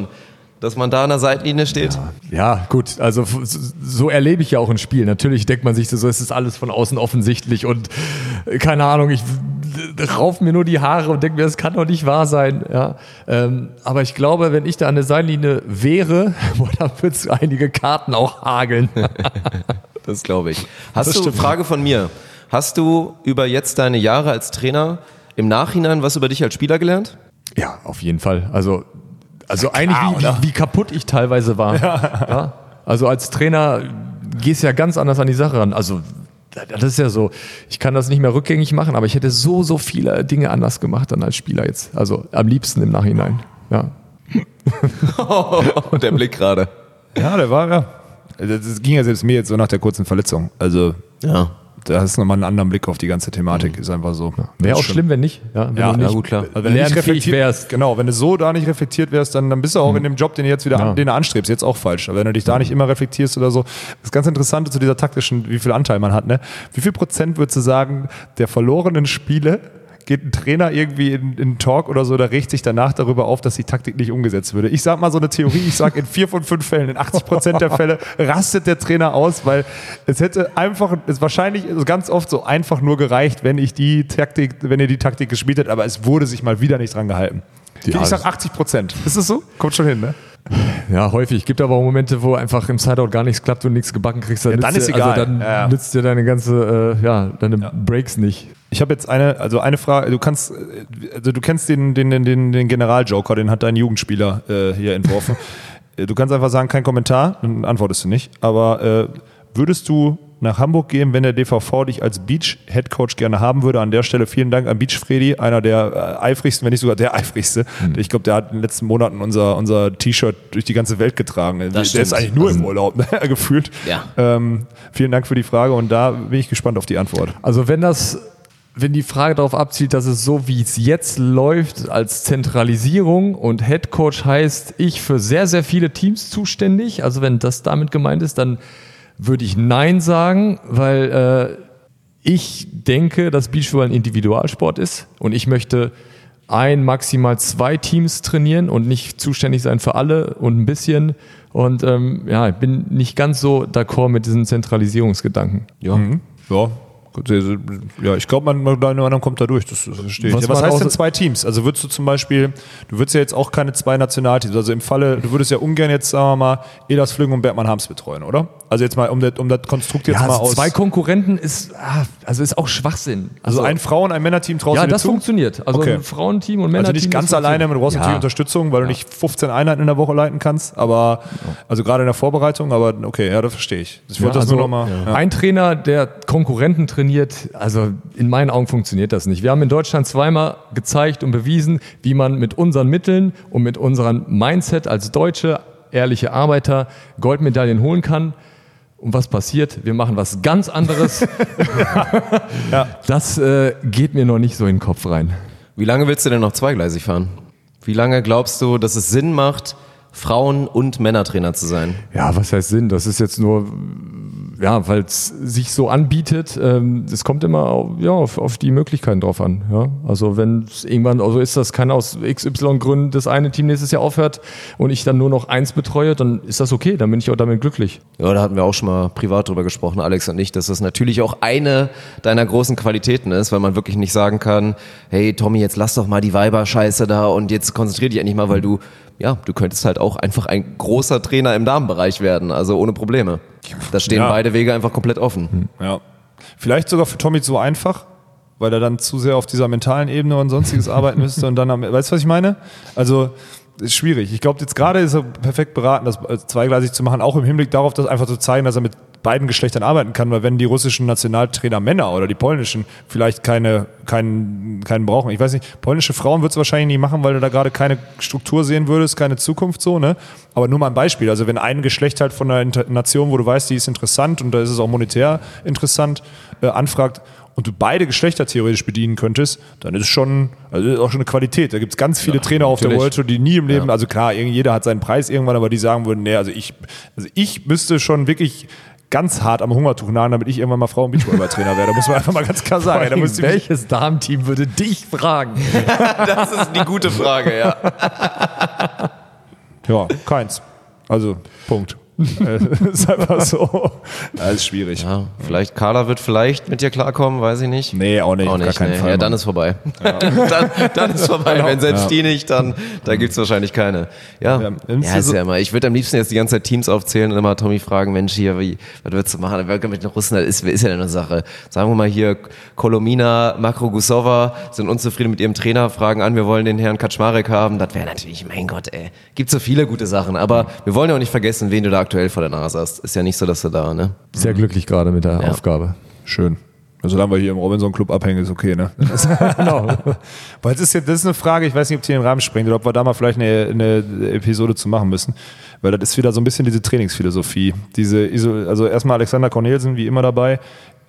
Dass man da an der Seitenlinie steht. Ja, gut, also so erlebe ich ja auch ein Spiel. Natürlich denkt man sich so, es ist alles von außen offensichtlich und äh, keine Ahnung, ich rauf mir nur die Haare und denke mir, das kann doch nicht wahr sein. Ja, ähm, aber ich glaube, wenn ich da an der Seitenlinie wäre, boah, dann würde es einige Karten auch hageln. Das glaube ich. Hast Das du, stimmt. Frage von mir, hast du über jetzt deine Jahre als Trainer im Nachhinein was über dich als Spieler gelernt? Ja, auf jeden Fall. Also, also eigentlich wie, wie, wie kaputt ich teilweise war. Ja. Also als Trainer gehst ja ganz anders an die Sache ran. Also das ist ja so, ich kann das nicht mehr rückgängig machen, aber ich hätte so, so viele Dinge anders gemacht dann als Spieler jetzt. Also am liebsten im Nachhinein. Ja. Und der Blick gerade. Ja, der war, ja. Das das ging ja selbst mir jetzt so nach der kurzen Verletzung. Also, Ja. Da hast du nochmal einen anderen Blick auf die ganze Thematik. Ist einfach so. Wäre auch schlimm, wenn nicht. Ja, wenn Ja, du ja, nicht gut, klar. Also wenn du nicht reflektiert wärst. Genau, wenn du so da nicht reflektiert wärst, dann, dann bist du auch in dem Job, den du jetzt wieder Ja. den du anstrebst, jetzt auch falsch. Aber wenn du dich da nicht immer reflektierst oder so, das ganz Interessante zu dieser taktischen, wie viel Anteil man hat, ne? Wie viel Prozent würdest du sagen, der verlorenen Spiele geht ein Trainer irgendwie in, in einen Talk oder so, da regt sich danach darüber auf, dass die Taktik nicht umgesetzt würde. Ich sag mal so eine Theorie, ich sag in vier von fünf Fällen, in 80 Prozent der Fälle rastet der Trainer aus, weil es hätte einfach, es wahrscheinlich ist ganz oft so einfach nur gereicht, wenn ich die Taktik, wenn ihr die Taktik gespielt hättet, aber es wurde sich mal wieder nicht dran gehalten. Ja, ich sag 80 Prozent. Ist das so? Kommt schon hin, ne? Ja, häufig. Gibt aber auch Momente, wo einfach im Sideout gar nichts klappt und nichts gebacken kriegst. Dann, Ja, dann nützt ist dir, egal. Also dann Ja, ja. nützt dir deine ganze, äh, ja, deine Breaks nicht. Ich habe jetzt eine, also eine Frage, du kannst, also du kennst den, den, den, den, Generaljoker, den hat dein Jugendspieler äh, hier entworfen. Du kannst einfach sagen, kein Kommentar, dann antwortest du nicht. Aber äh, würdest du nach Hamburg gehen, wenn der DVV dich als Beach-Headcoach gerne haben würde? An der Stelle vielen Dank an Beach Freddy, einer der äh, eifrigsten, wenn nicht sogar der eifrigste. Ich glaube, der hat in den letzten Monaten unser, unser T-Shirt durch die ganze Welt getragen. der Das ist stimmt. eigentlich nur im Urlaub, ne, gefühlt. Ja. Ähm, vielen Dank für die Frage und da bin ich gespannt auf die Antwort. Also wenn das, wenn die Frage darauf abzielt, dass es so wie es jetzt läuft, als Zentralisierung und Head Coach heißt, ich für sehr, sehr viele Teams zuständig, also wenn das damit gemeint ist, dann würde ich Nein sagen, weil äh, ich denke, dass Beachvolleyball ein Individualsport ist und ich möchte ein, maximal zwei Teams trainieren und nicht zuständig sein für alle und ein bisschen. Und ähm, ja, ich bin nicht ganz so d'accord mit diesem Zentralisierungsgedanken. Ja. Ja, Ja, ich glaube, man, man, andere kommt da durch. Das, das verstehe ich. Was Ja, was man heißt denn zwei Teams? Also würdest du zum Beispiel, du würdest ja jetzt auch keine zwei Nationalteams, also im Falle, du würdest ja ungern jetzt, sagen wir mal, Elas Flügen und Bergmann Harms betreuen, oder? Also jetzt mal, um das, um das Konstrukt jetzt Ja, mal also aus. zwei Konkurrenten ist, ah, also ist auch Schwachsinn. also ein Frauen-, ein Männerteam traust ja, du das zu? funktioniert. Also Okay. ein Frauenteam und Also Männerteam. nicht ganz alleine, du brauchst ja. natürlich Unterstützung, weil du nicht 15 Einheiten in der Woche leiten kannst, aber, also gerade in der Vorbereitung, aber okay, ja, das verstehe ich. Ich wollte das also nur nochmal. Ein Trainer, der Konkurrenten trainiert, also in meinen Augen funktioniert das nicht. Wir haben in Deutschland zweimal gezeigt und bewiesen, wie man mit unseren Mitteln und mit unserem Mindset als deutsche, ehrliche Arbeiter Goldmedaillen holen kann. Und was passiert? Wir machen was ganz anderes. Das äh, geht mir noch nicht so in den Kopf rein. Wie lange willst du denn noch zweigleisig fahren? Wie lange glaubst du, dass es Sinn macht, Frauen- und Männertrainer zu sein? Ja, was heißt Sinn? Das ist jetzt nur, ja, weil es sich so anbietet. Ähm, Es kommt immer auf, ja, auf, auf die Möglichkeiten drauf an. Ja? Also wenn es irgendwann, also ist das, kann aus XY Gründen das eine Team nächstes Jahr aufhört und ich dann nur noch eins betreue, dann ist das okay, dann bin ich auch damit glücklich. Ja, da hatten wir auch schon mal privat drüber gesprochen, Alex und ich, dass das natürlich auch eine deiner großen Qualitäten ist, weil man wirklich nicht sagen kann, hey Tommy, jetzt lass doch mal die Weiber-Scheiße da und jetzt konzentrier dich endlich mal, weil du, ja, du könntest halt auch einfach ein großer Trainer im Damenbereich werden, also ohne Probleme. Da stehen Ja. beide Wege einfach komplett offen. Ja. Vielleicht sogar für Tommy zu einfach, weil er dann zu sehr auf dieser mentalen Ebene und sonstiges arbeiten müsste und dann am, weißt du, was ich meine? Also, ist schwierig. Ich glaube, jetzt gerade ist er perfekt beraten, das äh, zweigleisig zu machen, auch im Hinblick darauf, das einfach zu zeigen, dass er mit beiden Geschlechtern arbeiten kann, weil wenn die russischen Nationaltrainer Männer oder die polnischen vielleicht keine, keinen, keinen brauchen. Ich weiß nicht, polnische Frauen würdest du wahrscheinlich nie machen, weil du da gerade keine Struktur sehen würdest, keine Zukunft so, ne? Aber nur mal ein Beispiel. Also wenn ein Geschlecht halt von einer Nation, wo du weißt, die ist interessant und da ist es auch monetär interessant, äh, anfragt und du beide Geschlechter theoretisch bedienen könntest, dann ist es schon, also ist auch schon eine Qualität. Da gibt es ganz viele Trainer auf der natürlich. World Tour, die nie im Leben, also klar, jeder hat seinen Preis irgendwann, aber die sagen würden, nee, also ich, also ich müsste schon wirklich ganz hart am Hungertuch nahen, damit ich irgendwann mal Frau- und Beachvolleyball-Trainer wäre. Da muss man einfach mal ganz klar sagen. Da ich mich- Welches Damenteam würde dich fragen? Das ist die gute Frage, ja. Ja, keins. Also, Punkt. Äh, ist einfach so. Das ist schwierig. ja. Vielleicht, Carla wird vielleicht mit dir klarkommen, weiß ich nicht. Nee, auch nicht. Auch nicht, gar keinen nee. Fall. Ja, dann ist vorbei. dann, dann ist vorbei. Wenn selbst die nicht, dann da gibt's wahrscheinlich keine. Ja, Ja, ja, ist so- ja immer. Ich würde am liebsten jetzt die ganze Zeit Teams aufzählen und immer Tommy fragen, Mensch, hier, wie, was würdest du machen? Wer mit den Russen, das ist, ist ja eine Sache. Sagen wir mal hier, Kolomina, Makro Gusova sind unzufrieden mit ihrem Trainer, fragen an, wir wollen den Herrn Kaczmarek haben. Das wäre natürlich, mein Gott, ey. Gibt so viele gute Sachen, aber wir wollen ja auch nicht vergessen, wen du da aktuell vor der Nase hast. Ist ja nicht so, dass du da, ne? Sehr glücklich gerade mit der Ja. Aufgabe. Schön. Also, solange wir hier im Robinson Club abhängen, ist okay, ne? genau. Weil es ist jetzt, das ist eine Frage, ich weiß nicht, ob die den Rahmen sprengt oder ob wir da mal vielleicht eine, eine Episode zu machen müssen. Weil das ist wieder so ein bisschen diese Trainingsphilosophie. Diese, also erstmal Alexander Cornelsen, wie immer dabei,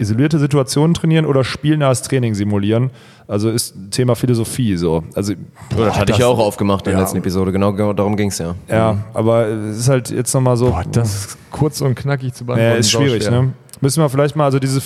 isolierte Situationen trainieren oder spielnahes Training simulieren. Also ist Thema Philosophie so. Also, Das hatte ich ja auch aufgemacht in der Ja. letzten Episode. Genau, genau darum ging's ja. ja, aber es ist halt jetzt nochmal so. Boah, das ist kurz und knackig zu beantworten. ja, ist schwierig, ne? Müssen wir vielleicht mal, also diese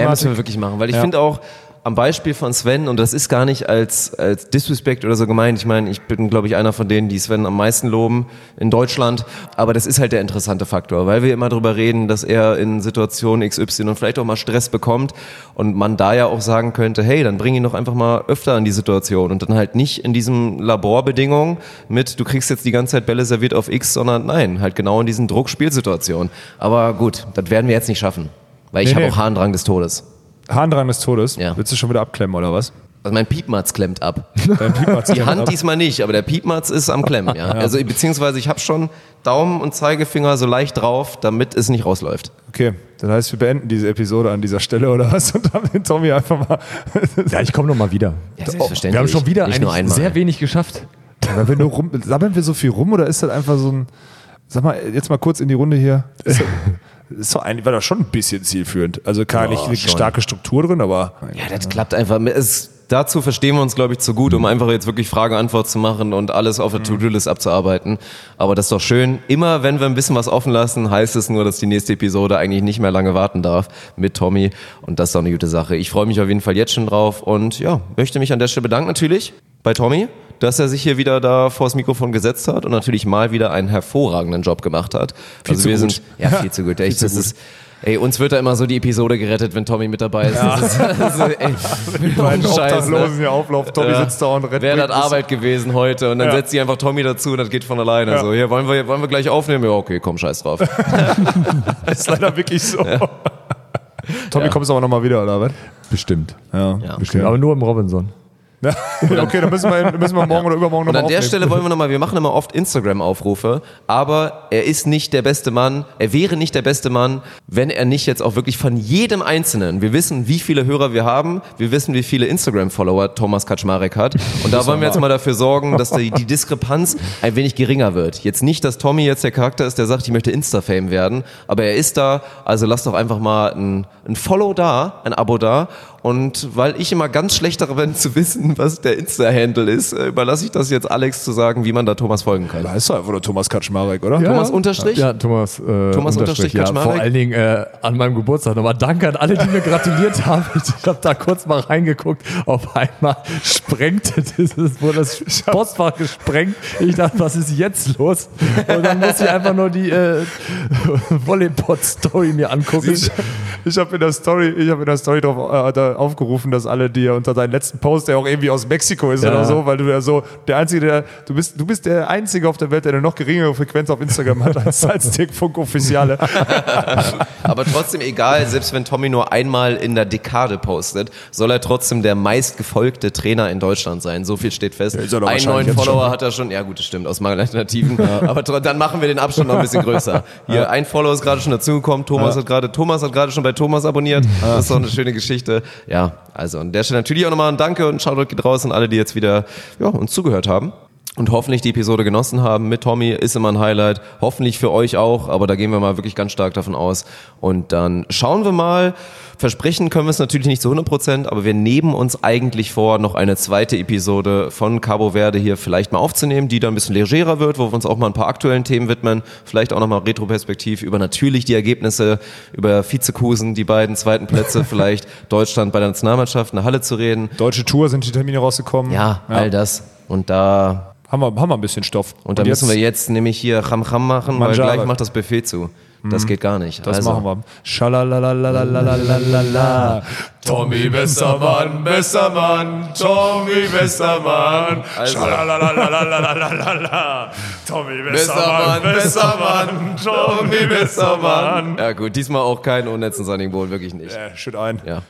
Ja, müssen wir wirklich machen, weil ich Ja. finde auch am Beispiel von Sven, und das ist gar nicht als, als Disrespect oder so gemeint, ich meine, ich bin, glaube ich, einer von denen, die Sven am meisten loben in Deutschland, aber das ist halt der interessante Faktor, weil wir immer darüber reden, dass er in Situationen XY und vielleicht auch mal Stress bekommt und man da ja auch sagen könnte, hey, dann bring ihn doch einfach mal öfter an die Situation und dann halt nicht in diesem Laborbedingungen mit, du kriegst jetzt die ganze Zeit Bälle serviert auf X, sondern nein, halt genau in diesen Druckspielsituationen. Aber gut, das werden wir jetzt nicht schaffen, weil ich Nee, habe nee. auch Harndrang des Todes. Harndrang des Todes. Ja. Willst du schon wieder abklemmen oder was? Also mein Piepmatz klemmt ab. Dein Piepmatz Die klemmt Hand ab. diesmal nicht, aber der Piepmatz ist am Klemmen, ja. Also beziehungsweise ich habe schon Daumen und Zeigefinger so leicht drauf, damit es nicht rausläuft. Okay, das heißt, wir beenden diese Episode an dieser Stelle oder was und haben den Tommy einfach mal. Ja, ich komme nochmal wieder. Ja, selbstverständlich. Wir haben schon wieder eigentlich sehr wenig geschafft. Sammeln wir, nur rum, sammeln wir so viel rum oder ist das einfach so ein. Sag mal, jetzt mal kurz in die Runde hier. Ist, doch eigentlich, war doch schon ein bisschen zielführend. Also klar, nicht eine starke Struktur drin, aber. Ja, das klappt einfach. Es, dazu verstehen wir uns, glaube ich, zu gut, um einfach jetzt wirklich Frage-Antwort zu machen und alles auf der To-Do-List abzuarbeiten. Aber das ist doch schön. Immer wenn wir ein bisschen was offen lassen, heißt es nur, dass die nächste Episode eigentlich nicht mehr lange warten darf mit Tommy. Und das ist doch eine gute Sache. Ich freue mich auf jeden Fall jetzt schon drauf und ja, möchte mich an der Stelle bedanken natürlich bei Tommy, dass er sich hier wieder da vors Mikrofon gesetzt hat und natürlich mal wieder einen hervorragenden Job gemacht hat. Viel also zu wir gut. sind ja viel zu gut. Echt, zu das gut. ist Ey, uns wird da immer so die Episode gerettet, wenn Tommy mit dabei ist. Das ist, das ist ey, Die beiden Scheiß, ne? hier auflaufen. Tommy Ja. sitzt da und rennt. Wäre das Arbeit gewesen heute und dann Ja. setzt sie einfach Tommy dazu und das geht von alleine. Ja. So, hier, wollen wir, wollen wir gleich aufnehmen? Ja, okay, komm, scheiß drauf. Das ist leider wirklich so. Tommy, kommst du aber nochmal wieder, oder was? Bestimmt. Ja. Ja. Bestimmt. Aber nur im Robinson. Ja. Okay, dann müssen wir, müssen wir morgen oder übermorgen Und nochmal an der aufnehmen. Stelle wollen wir nochmal, wir machen immer oft Instagram-Aufrufe, aber er ist nicht der beste Mann, er wäre nicht der beste Mann, wenn er nicht jetzt auch wirklich von jedem Einzelnen, wir wissen, wie viele Hörer wir haben, wir wissen, wie viele Instagram-Follower Thomas Kaczmarek hat und da wollen wir jetzt mal dafür sorgen, dass die, die Diskrepanz ein wenig geringer wird. Jetzt nicht, dass Tommy jetzt der Charakter ist, der sagt, ich möchte Insta-Fame werden, aber er ist da, also lasst doch einfach mal ein, ein Follow da, ein Abo da und weil ich immer ganz schlecht darin bin zu wissen, was der Insta-Handle ist, äh, überlasse ich das jetzt Alex zu sagen, wie man da Thomas folgen kann. Da ist doch einfach nur Thomas Kaczmarek, oder? Thomas Unterstrich? Ja, Thomas, äh, Thomas Unterstrich ja. Kaczmarek? Vor allen Dingen äh, an meinem Geburtstag nochmal danke an alle, die mir gratuliert haben. Ich habe da kurz mal reingeguckt. Auf einmal sprengte dieses, wurde das Postfach gesprengt. Ich dachte, was ist jetzt los? Und dann musste ich einfach nur die äh, Volleyball-Story mir angucken. Ich, ich habe in der Story, ich habe in der Story drauf äh, da aufgerufen, dass alle dir unter deinen letzten Post, der auch irgendwie aus Mexiko ist Ja. oder so, weil du ja so der einzige, der du bist, du bist der einzige auf der Welt, der eine noch geringere Frequenz auf Instagram hat als als Dick Funk Officiale. Aber trotzdem egal, selbst wenn Tommy nur einmal in der Dekade postet, soll er trotzdem der meistgefolgte Trainer in Deutschland sein. So viel steht fest. doch Einen neuen Follower hat er schon. Ja gut, das stimmt, aus Mangelalternativen. Aber tro- dann machen wir den Abstand noch ein bisschen größer. Hier, ein Follower ist gerade schon dazugekommen. Thomas hat gerade, Thomas hat gerade schon bei Thomas abonniert. Das ist doch eine schöne Geschichte. Ja, also an der Stelle natürlich auch nochmal ein Danke und Shoutout geht raus an alle, die jetzt wieder ja, uns zugehört haben. Und hoffentlich die Episode genossen haben mit Tommy, ist immer ein Highlight. Hoffentlich für euch auch, aber da gehen wir mal wirklich ganz stark davon aus. Und dann schauen wir mal. Versprechen können wir es natürlich nicht zu 100 Prozent, aber wir nehmen uns eigentlich vor, noch eine zweite Episode von Cabo Verde hier vielleicht mal aufzunehmen, die dann ein bisschen legerer wird, wo wir uns auch mal ein paar aktuellen Themen widmen. Vielleicht auch nochmal retroperspektiv über natürlich die Ergebnisse, über Vizekusen, die beiden zweiten Plätze, vielleicht Deutschland bei der Nationalmannschaft, eine Halle zu reden. Deutsche Tour sind die Termine rausgekommen. Ja, all das. Und da Haben wir, haben wir ein bisschen Stoff. und dann müssen wir jetzt nämlich hier Cham Cham machen, weil Manjare. gleich macht das Buffet zu. Das geht gar nicht. Das also, machen wir. Schalalalalalalalala. Tommy, besser Mann, besser Mann, Tommy, besser Mann. Also. Tommy, besser Mann, besser Mann, Tommy, besser Mann. Ja gut, diesmal auch kein unnützen Sunning Bowl, wirklich nicht. Ja, shit ein. Ja.